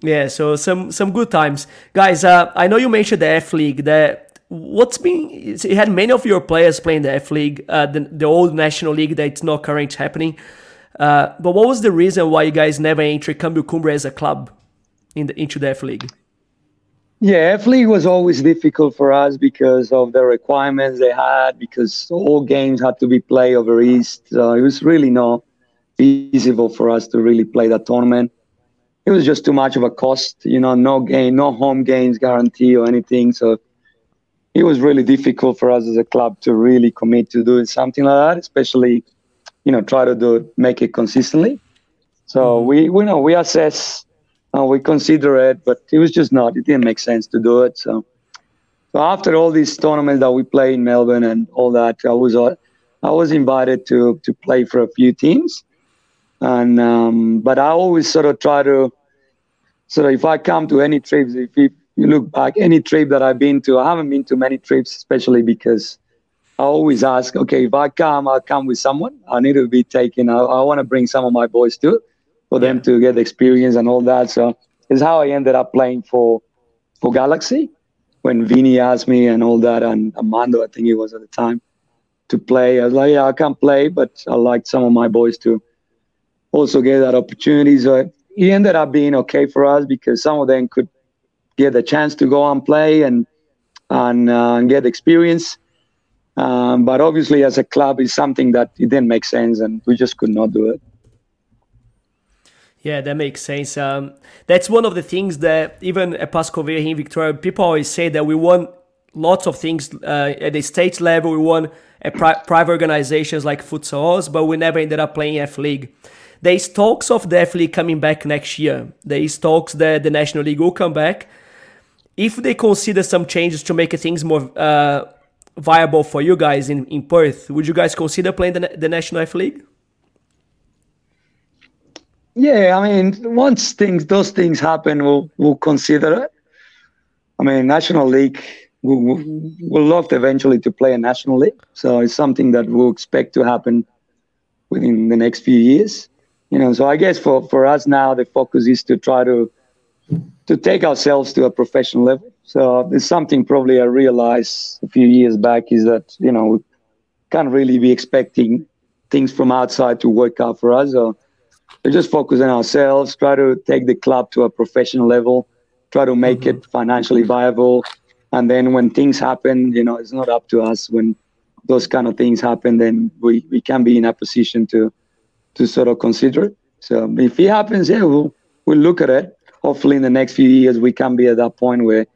Yeah, so some some good times, guys. Uh, I know you mentioned the F League. That what's been you had many of your players playing the F League, uh, the the old National League that's not currently happening. Uh, but what was the reason why you guys never entered Câmbio Cumbre as a club in the, into the F League? Yeah, F League was always difficult for us because of the requirements they had, because all games had to be played over East. So it was really not feasible for us to really play that tournament. It was just too much of a cost, you know, no game, no home games guarantee or anything. So it was really difficult for us as a club to really commit to doing something like that, especially, you know, try to do make it consistently. So mm-hmm. we, we know we assess uh, we consider it, but it was just not. It didn't make sense to do it. So, so after all these tournaments that we play in Melbourne and all that, I was uh, I was invited to to play for a few teams, and um, but I always sort of try to. So if I come to any trips, if, if you look back, any trip that I've been to, I haven't been to many trips, especially because I always ask, okay, if I come, I'll come with someone. I need to be taken. I, I want to bring some of my boys too, for them to get the experience and all that. So it's how I ended up playing for for Galaxy when Vinny asked me and all that, and Amando, I think he was at the time, to play. I was like, yeah, I can't play, but I like some of my boys to also get that opportunity. So it ended up being okay for us because some of them could get the chance to go and play and and, uh, and get experience. Um, but obviously, as a club, is something that it didn't make sense, and we just could not do it. Yeah, that makes sense. Um, that's one of the things that even at Pascoe here in Victoria, people always say that we want lots of things uh, at the state level. We won at pri- private organizations like Futsal but we never ended up playing F League. There's talks of definitely coming back next year. There's talks that the National League will come back. If they consider some changes to make things more uh, viable for you guys in, in Perth, would you guys consider playing the, the National F League? Yeah, I mean, once things those things happen, we'll we'll consider it. I mean, National League, we'll, we'll love eventually to play a National League. So it's something that we'll expect to happen within the next few years. You know, so I guess for, for us now, the focus is to try to to take ourselves to a professional level. So it's something probably I realized a few years back is that you know we can't really be expecting things from outside to work out for us. so we just focus on ourselves, try to take the club to a professional level, try to make mm-hmm. it financially viable. And then when things happen, you know, it's not up to us. When those kind of things happen, then we, we can be in a position to to sort of consider it. So if it happens, yeah, we'll we'll look at it. Hopefully, in the next few years, we can be at that point where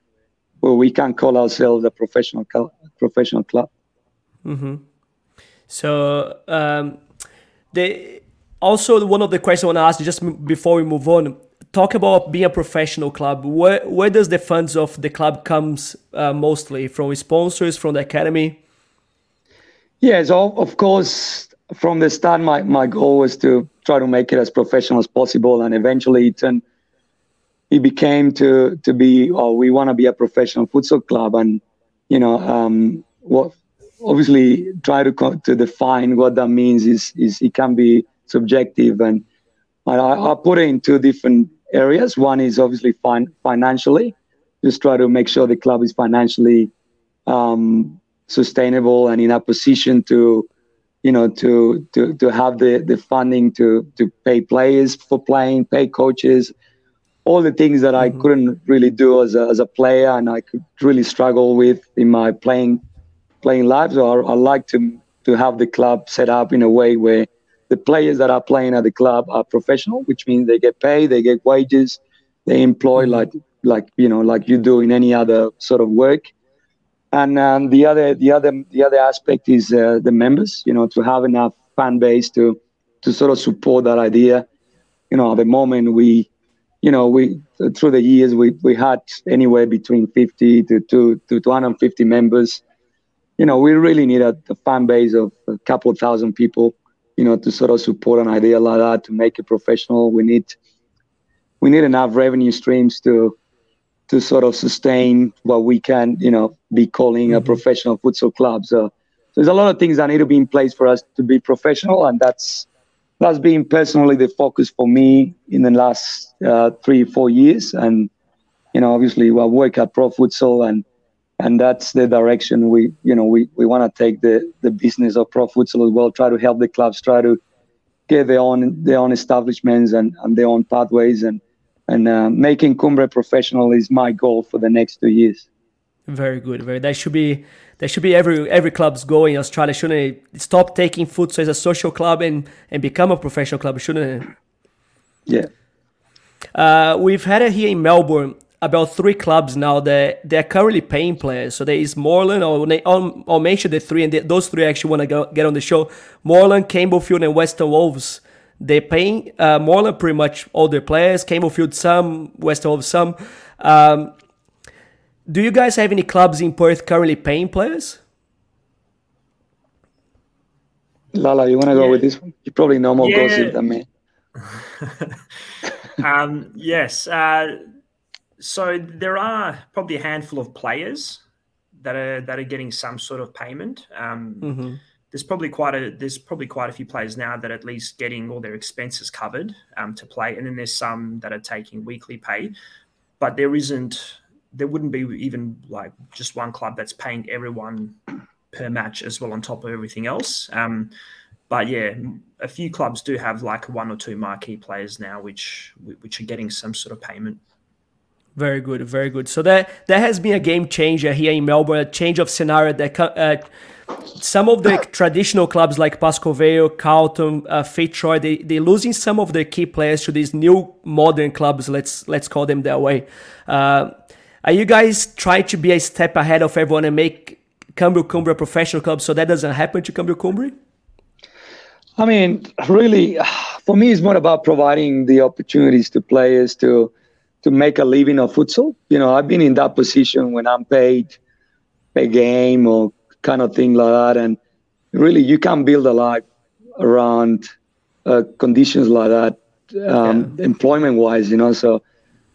where we can call ourselves a professional club, professional club. Mm-hmm. So um, the also one of the questions I want to ask you just before we move on talk about being a professional club where where does the funds of the club comes uh, mostly from sponsors from the academy yes of course from the start my, my goal was to try to make it as professional as possible and eventually it turned it became to to be oh we want to be a professional futsal club and you know um, what obviously try to to define what that means is is it can be subjective. And I, I put it in two different areas. One is obviously fin- financially, just try to make sure the club is financially um, sustainable and in a position to, you know, to to to have the the funding to to pay players for playing, pay coaches, all the things that I mm-hmm. couldn't really do as a, as a player and I could really struggle with in my playing playing life. So I, I like to to have the club set up in a way where the players that are playing at the club are professional, which means they get paid, they get wages, they employ mm-hmm. like like you know like you do in any other sort of work. And um, the other the other the other aspect is uh, the members. You know, to have enough fan base to to sort of support that idea. You know, at the moment we, you know, we through the years we we had anywhere between 50 to to, to 250 members. You know, we really need a, a fan base of a couple of thousand people you know, to sort of support an idea like that to make it professional. We need we need enough revenue streams to to sort of sustain what we can, you know, be calling mm-hmm. a professional futsal club. So, so there's a lot of things that need to be in place for us to be professional, and that's that's been personally the focus for me in the last uh, three four years. And you know, obviously, I work at Pro Futsal and and that's the direction we you know we, we want to take the the business of pro futsal as well try to help the clubs try to get their own their own establishments and, and their own pathways and and uh, making Cumbre professional is my goal for the next two years very good very that should be that should be every every club's goal in australia shouldn't it stop taking futsal as a social club and and become a professional club shouldn't it yeah uh, we've had it here in melbourne about three clubs now that they're currently paying players. So there is Moreland, or I'll, I'll mention the three, and the, those three actually want to get on the show. Moreland, Campbellfield, and Western Wolves. They're paying uh, Moreland pretty much all their players, Campbellfield some, Western Wolves some. Um, do you guys have any clubs in Perth currently paying players? Lala, you want to go yeah. with this one? You probably know more yeah. gossip than me. um, yes. Uh, so there are probably a handful of players that are that are getting some sort of payment. Um, mm-hmm. There's probably quite a there's probably quite a few players now that at least getting all their expenses covered um, to play, and then there's some that are taking weekly pay, but there isn't there wouldn't be even like just one club that's paying everyone per match as well on top of everything else. Um, but yeah, a few clubs do have like one or two marquee players now, which which are getting some sort of payment. Very good, very good. So that that has been a game changer here in Melbourne, a change of scenario that uh, some of the traditional clubs like Pascoe Vale, Carlton, uh, Fitzroy, they they're losing some of their key players to these new modern clubs. Let's let's call them that way. Uh, are you guys trying to be a step ahead of everyone and make Câmbio Cumbre a professional club so that doesn't happen to Câmbio Cumbre? I mean, really, for me, it's more about providing the opportunities to players to to make a living of futsal. You know, I've been in that position when I'm paid a game or kind of thing like that, and really, you can build a life around uh, conditions like that, um, yeah. employment-wise. You know, so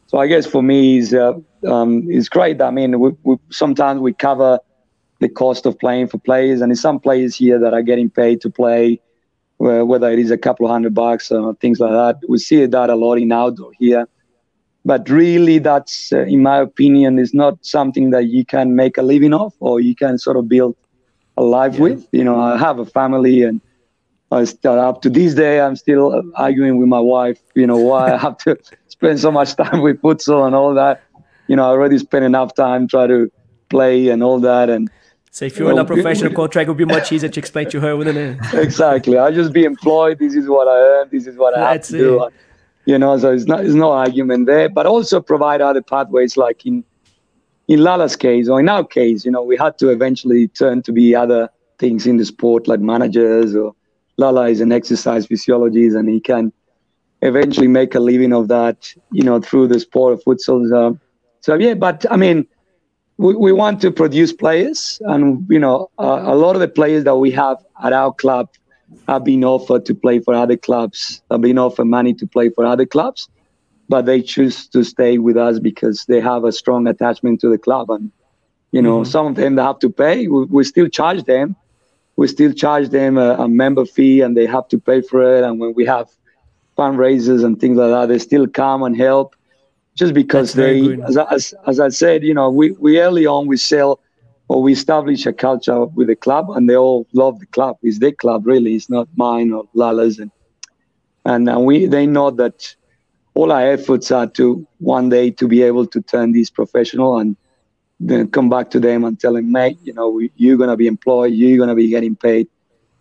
so I guess for me, is uh, um, it's great. I mean, we, we, sometimes we cover the cost of playing for players, and there's some players here that are getting paid to play whether it is a couple of hundred bucks or things like that. We see that a lot in outdoor here. But really, that's, uh, in my opinion, is not something that you can make a living off or you can sort of build a life yeah. with. You know, I have a family and I still up to this day, I'm still arguing with my wife, you know, why I have to spend so much time with futsal and all that. You know, I already spent enough time trying to play and all that. And so if you're in a professional contract, it would be much easier to explain to her, wouldn't it? Exactly. I'll just be employed. This is what I earn. This is what I have to it. do. You know, so it's not it's no argument there. But also provide other pathways, like in in Lala's case or in our case, you know, we had to eventually turn to be other things in the sport, like managers or Lala is an exercise physiologist, and he can eventually make a living of that, you know, through the sport of futsal. So, so yeah, but I mean we, we want to produce players, and you know, uh, a lot of the players that we have at our club have been offered to play for other clubs, have been offered money to play for other clubs, but they choose to stay with us because they have a strong attachment to the club. And you know, mm-hmm. some of them they have to pay. We, we still charge them. We still charge them a, a, member fee, and they have to pay for it. And when we have fundraisers and things like that, they still come and help just because they, as, as, as I said, you know, we, we early on we sell or we establish a culture with the club, and they all love the club. It's their club, really. It's not mine or Lala's, and and, and we they know that all our efforts are to one day to be able to turn these professional and then come back to them and tell them, mate, you know, you're gonna be employed, you're gonna be getting paid,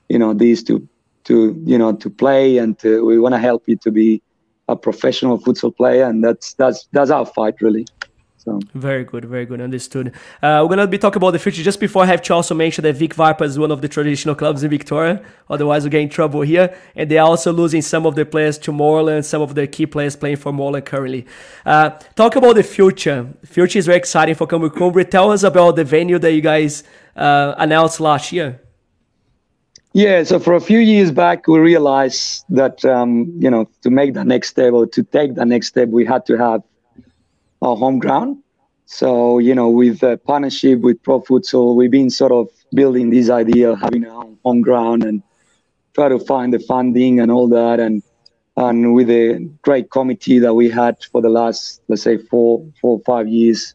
you know, these to to you know to play and to, we want to help you to be a professional futsal player, and that's that's that's our fight really. So. Very good, very good, understood. Uh, we're gonna be talking about the future. Just before I have to also mention that Vic Vipers is one of the traditional clubs in Victoria. Otherwise, we get in trouble here. And they're also losing some of their players to Moreland, some of their key players playing for Moreland currently. Uh, talk about the future. Future is very exciting for Cumbre. Tell us about the venue that you guys uh, announced last year. Yeah, so for a few years back, we realized that um, you know to make the next step or to take the next step, we had to have our home ground. So you know, with a partnership with Pro Futsal, we've been sort of building this idea of having a home ground and try to find the funding and all that, and and with a great committee that we had for the last let's say four four or five years,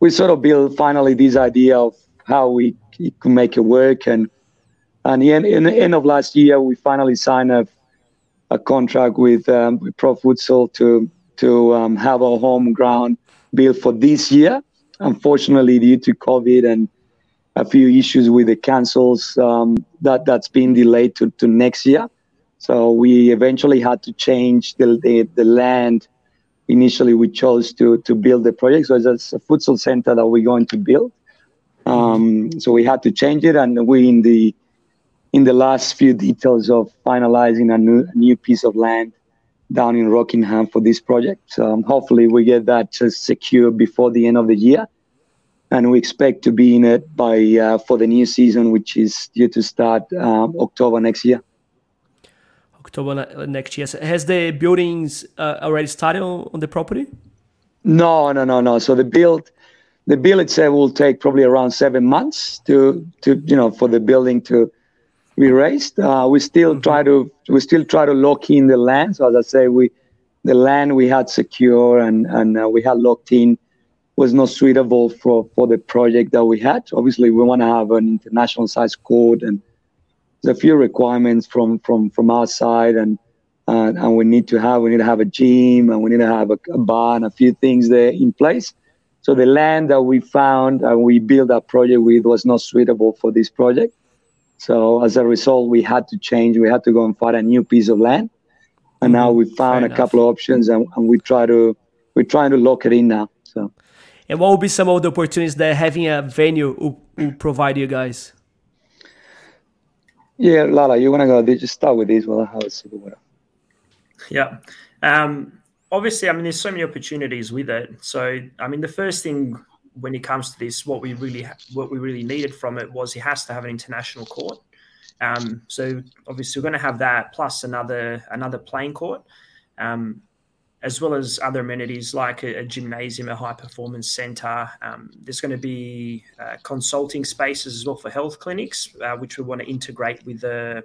we sort of built finally this idea of how we could make it work and and in, in the end of last year, we finally signed a, a contract with, um, with Pro Futsal to to um, have a home ground built for this year. Unfortunately, due to COVID and a few issues with the councils, um, that that's been delayed to, to next year. So we eventually had to change the, the, the land. Initially, we chose to to build the project. So it's a futsal center that we're going to build. Um, so we had to change it, and we in the in the last few details of finalizing a new, a new piece of land down in Rockingham for this project. Um, hopefully we get that secure before the end of the year, and we expect to be in it by uh, for the new season, which is due to start um, October next year. October next year. Has the buildings uh, already started on the property? No, no, no, no. So the build, the build itself will take probably around seven months to to you know for the building to be raised. Uh, we still mm-hmm. try to we still try to lock in the land. So as I say, we the land we had secure and and uh, we had locked in was not suitable for for the project that we had. Obviously, we want to have an international size court and there's a few requirements from from from our side and uh, and we need to have we need to have a gym and we need to have a, a bar and a few things there in place. So the land that we found and we built that project with was not suitable for this project. So as a result, we had to change. We had to go and find a new piece of land. And now mm-hmm. we found Fair a enough. couple of options, and, and we try to we're trying to lock it in now. So. And what will be some of the opportunities that having a venue will, will provide you guys? Yeah, Lala, you want to go? Just start with this while I have a sip water. Yeah. Um, obviously, I mean, there's so many opportunities with it. So, I mean, the first thing when it comes to this, what we really what we really needed from it was it has to have an international court. Um, so obviously, we're going to have that plus another another playing court, um, as well as other amenities like a, a gymnasium, a high performance center. Um, there's going to be uh, consulting spaces as well for health clinics, uh, which we want to integrate with the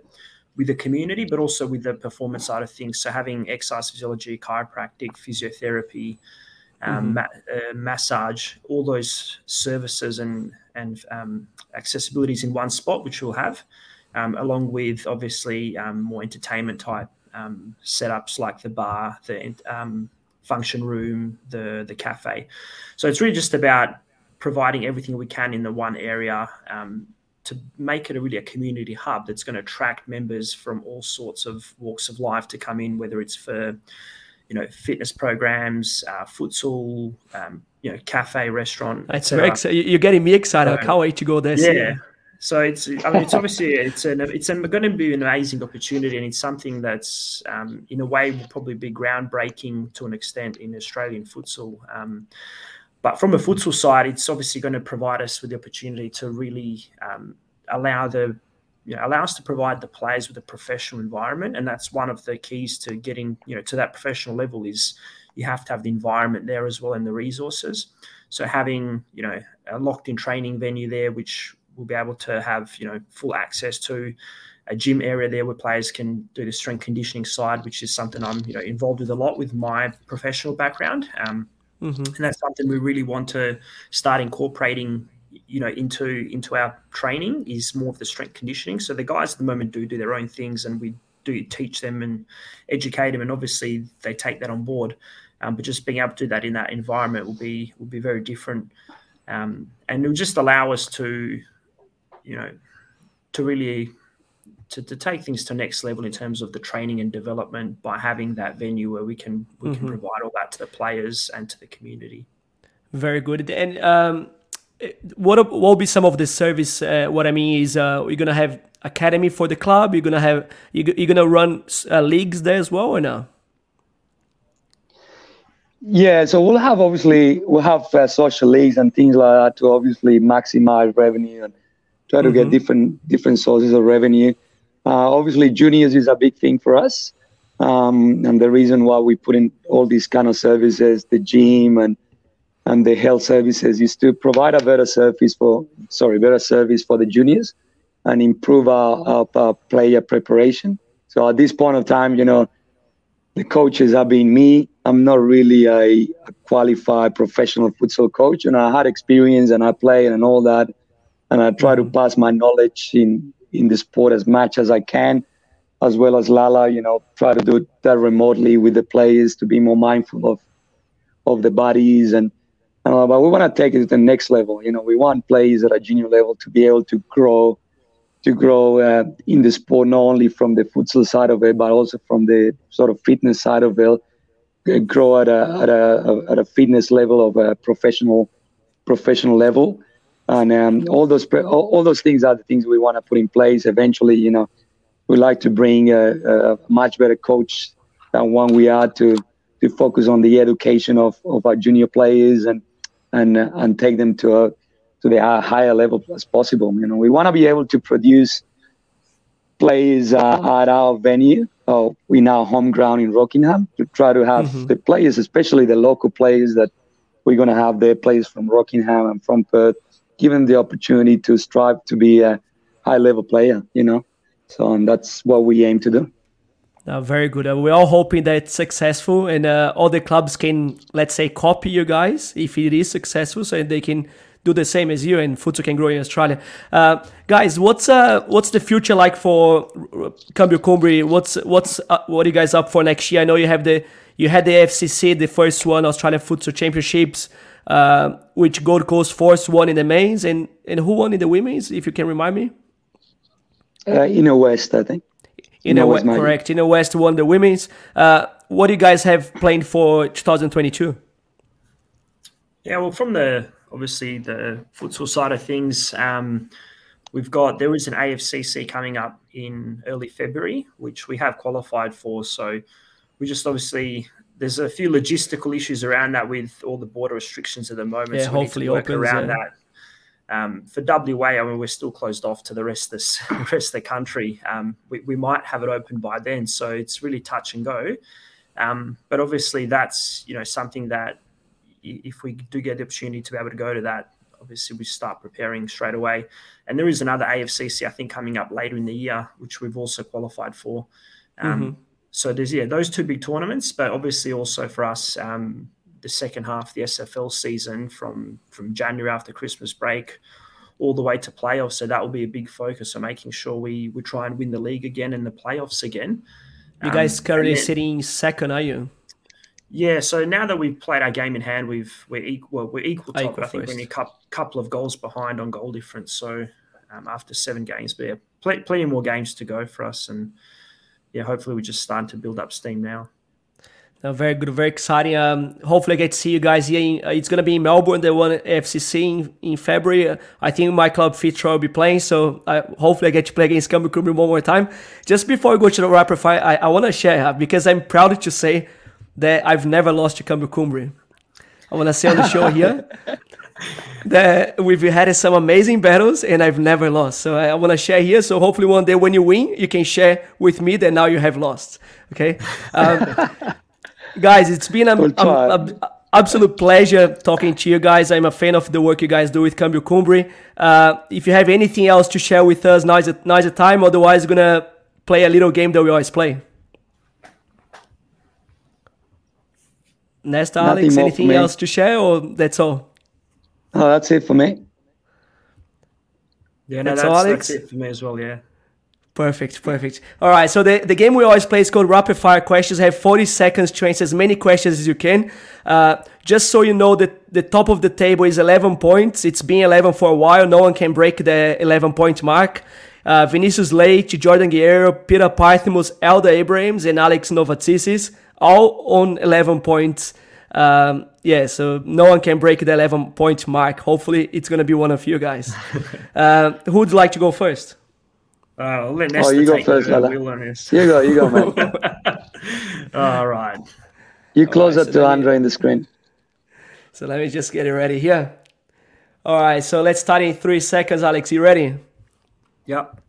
with the community, but also with the performance side of things. So having exercise physiology, chiropractic, physiotherapy, um, mm-hmm. ma- uh, massage, all those services and and um, accessibilities in one spot, which we'll have, um, along with obviously um, more entertainment type um, setups like the bar, the um, function room, the the cafe. So it's really just about providing everything we can in the one area to make it a really a community hub that's going to attract members from all sorts of walks of life to come in, whether it's for you know fitness programs, uh, futsal, um, you know cafe, restaurant. That's very You're getting me excited. So, I can't wait to go there. Yeah. So it's I mean it's obviously it's an it's going to be an amazing opportunity and it's something that's um, in a way will probably be groundbreaking to an extent in Australian futsal. Um, but from a futsal side, it's obviously going to provide us with the opportunity to really um, allow the you know, allow us to provide the players with a professional environment, and that's one of the keys to getting you know to that professional level is you have to have the environment there as well and the resources. So having you know a locked-in training venue there, which we'll be able to have you know full access to a gym area there where players can do the strength conditioning side, which is something I'm you know involved with a lot with my professional background. Um, Mm-hmm. And that's something we really want to start incorporating, you know, into into our training is more of the strength conditioning. So the guys at the moment do do their own things, and we do teach them and educate them, and obviously they take that on board. Um, but just being able to do that in that environment will be will be very different, um, and it'll just allow us to, you know, to really to, to take things to next level in terms of the training and development by having that venue where we can we mm-hmm. can provide all that to the players and to the community. Very good. And um, what what will be some of the service? Uh, what I mean is, uh, you're gonna have academy for the club. You're gonna have you, you're gonna run uh, leagues there as well, or no? Yeah, so we'll have obviously we'll have uh, social leagues and things like that to obviously maximize revenue and try to mm-hmm. get different different sources of revenue. Uh, obviously, juniors is a big thing for us. Um, and the reason why we put in all these kind of services, the gym and and the health services, is to provide a better service for sorry, better service for the juniors, and improve our, our, our player preparation. So at this point of time, you know, the coaches have been me. I'm not really a, a qualified professional futsal coach, and I had experience and I play and all that, and I try to mm-hmm. pass my knowledge in in the sport as much as I can, as well as Lala. You know, try to do that remotely with the players to be more mindful of of the bodies and. Uh, but we want to take it to the next level. You know, we want players at a junior level to be able to grow, to grow uh, in the sport not only from the futsal side of it, but also from the sort of fitness side of it. Grow at a at a at a fitness level of a professional professional level and um, all those all, all, those things are the things we want to put in place. Eventually, you know, we like to bring a, a, much better coach than one we are to to focus on the education of, of our junior players and and uh, and take them to a to the higher level as possible. You know, we want to be able to produce players uh, at our venue, or in our home ground in Rockingham, to try to have mm-hmm. the players, especially the local players that we're going to have the players from Rockingham and from Perth given the opportunity to strive to be a high level player, you know. So and that's what we aim to do. Uh, very good. Uh, we're all hoping that it's successful and uh, all the clubs can, let's say, copy you guys if it is successful, so they can do the same as you and futsal can grow in Australia. Uh, guys, what's uh, what's the future like for Câmbio Cumbre? What's what's uh, what are you guys up for next year? I know you have the you had the FCC, the first one, Australian Futsal Championships, which Gold Coast Force won in the mains, and and who won in the women's? If you can remind me. Uh, Inner West, I think. Inner West, correct. Inner West won the women's. Uh, what do you guys have planned for 2022? Yeah, well, from the obviously the futsal side of things, um, we've got there is an AFCC coming up in early February, which we have qualified for. So we just obviously there's a few logistical issues around that with all the border restrictions at the moment. Yeah, so hopefully work opens, around yeah. that. Um, for WA, I mean, we're still closed off to the rest of the rest of the country. Um, we, we, might have it open by then, so it's really touch and go. Um, but obviously, that's you know something that if we do get the opportunity to be able to go to that, obviously we start preparing straight away. And there is another AFCC, I think, coming up later in the year, which we've also qualified for. Um, mm-hmm. So there's yeah those two big tournaments, but obviously also for us um, the second half of the SFL season from from January after Christmas break all the way to playoffs. So that will be a big focus on making sure we we try and win the league again and the playoffs again. You guys um, currently then, sitting second, are you? Yeah, so now that we've played our game in hand, we've we're equal. We're equal top. Equal I think we we're a couple, couple of goals behind on goal difference. So um, after seven games, but yeah, plenty more games to go for us, and yeah, hopefully we're just starting to build up steam now. No, very good, very exciting. Um, hopefully, I get to see you guys here. In, uh, it's gonna be in Melbourne, the one FCC in, in February. Uh, I think my club Fitzroy will be playing, so uh, hopefully I get to play against Cumbre one more time. Just before we go to the rapid fire, I, I want to share uh, because I'm proud to say that I've never lost to Câmbio Cumbre. I want to say on the show here that we've had some amazing battles and I've never lost. So I want to share here. So hopefully one day when you win, you can share with me that now you have lost. Okay. Um, guys, it's been an absolute pleasure talking to you guys. I'm a fan of the work you guys do with Câmbio Cumbre. Uh, if you have anything else to share with us, now's the, now's the time. Otherwise, we're going to play a little game that we always play. Nesta, Alex, anything else to share, or that's all? Oh, that's it for me. Yeah, no, that's, that's, all, Alex? that's it for me as well. Yeah. Perfect, perfect. All right, so the, the game we always play is called Rapid Fire Questions. I have 40 seconds to answer as many questions as you can. Uh, just so you know that the top of the table is 11 points. It's been 11 for a while. No one can break the 11 point mark. Uh, Vinicius Leite, Jordan Guerrero, Peter Parthimos, Elder Abrams, and Alex Novatsis all on 11 points. Um, yeah, so no one can break the 11 point mark. Hopefully, it's going to be one of you guys. uh, who would like to go first? Uh, let oh, you go first, fella. You go, you go, man. All right. You close right, so to Andre in the screen. So let me just get it ready here. All right, so let's start in three seconds. Alex, you ready? Yep.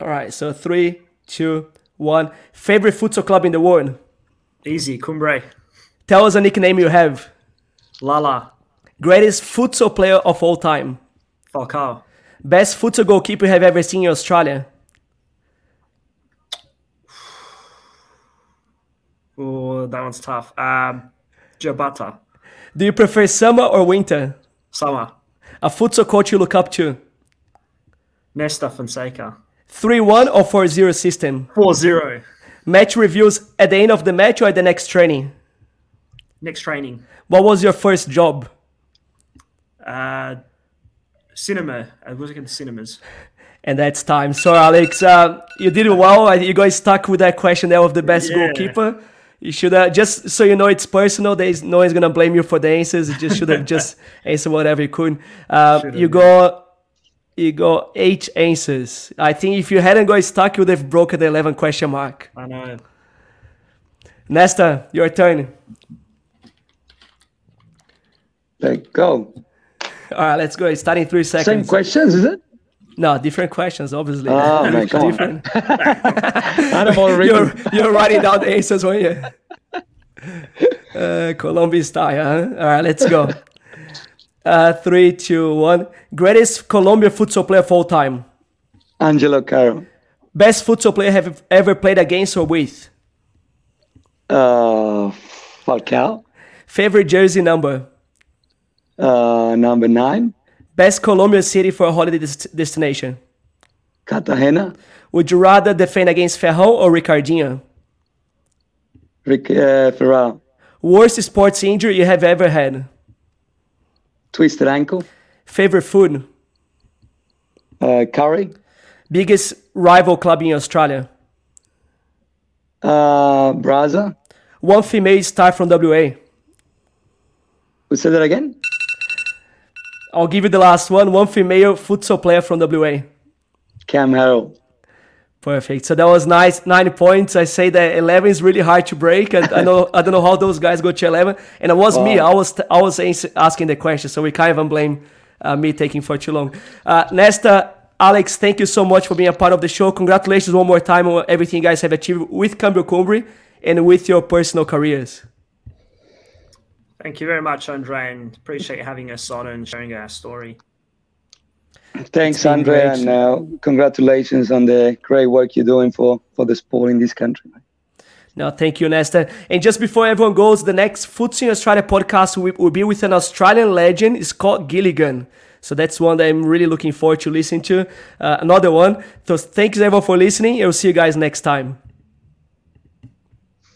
All right, so three, two, one. Favorite futsal club in the world? Easy, Cumbre. Tell us a nickname you have. Lala. Greatest futsal player of all time? Falcao. Best futsal goalkeeper you have ever seen in Australia? Oh, that one's tough. Um, Jabata. Do you prefer summer or winter? Summer. A futsal coach you look up to? Nesta Fonseca. 3 1 or 4 0 system? 4 0. Match reviews at the end of the match or at the next training? Next training. What was your first job? Uh, cinema. I was working in the cinemas. And that's time. So, Alex, uh, you did well. You guys stuck with that question there of the best yeah. goalkeeper. You should have, just so you know, it's personal. There's no one's gonna blame you for the answers. You just should have just answered whatever you could. Uh, you got you got eight answers. I think if you hadn't got stuck, you would have broken the 11 question mark. I know. Nesta, your turn. Let go. All right, let's go. Starting three seconds. Same questions, is it? No, different questions, obviously. Oh my god! different. you're, you're writing down the answers, were you? Uh, Colombia style, huh? All right, let's go. uh, three, two, one. Greatest Colombian futsal player of all time. Angellott Caro. Best futsal player have ever played against or with. Uh, Falcao. Favorite jersey number. Uh, number nine. Best Colombian city for a holiday des- destination. Cartagena. Would you rather defend against Ferrão or Ricardinho? Rick uh. Worst sports injury you have ever had. Twisted ankle. Favorite food. Uh, curry. Biggest rival club in Australia. Uh, Braza. One female star from WA. We say that again. I'll give you the last one. One female futsal player from WA. Cam Harrell. Perfect. So that was nice. Nine points. I say that eleven is really hard to break. And I know I don't know how those guys go to eleven. And it was me. I was I was asking the question. So we can't even blame uh, me taking for too long. Uh, Nesta, Alex, thank you so much for being a part of the show. Congratulations one more time on everything you guys have achieved with Câmbio Cumbre and with your personal careers. Thank you very much, Andre, and appreciate having us on and sharing our story. Thanks, Andre, great. and uh, congratulations on the great work you're doing for, for the sport in this country. No, thank you, Nesta. And just before everyone goes, the next Futsal in Australia podcast will, will be with an Australian legend, Scott Gilligan. So that's one that I'm really looking forward to listening to. Uh, another one. So thanks everyone for listening. I'll see you guys next time.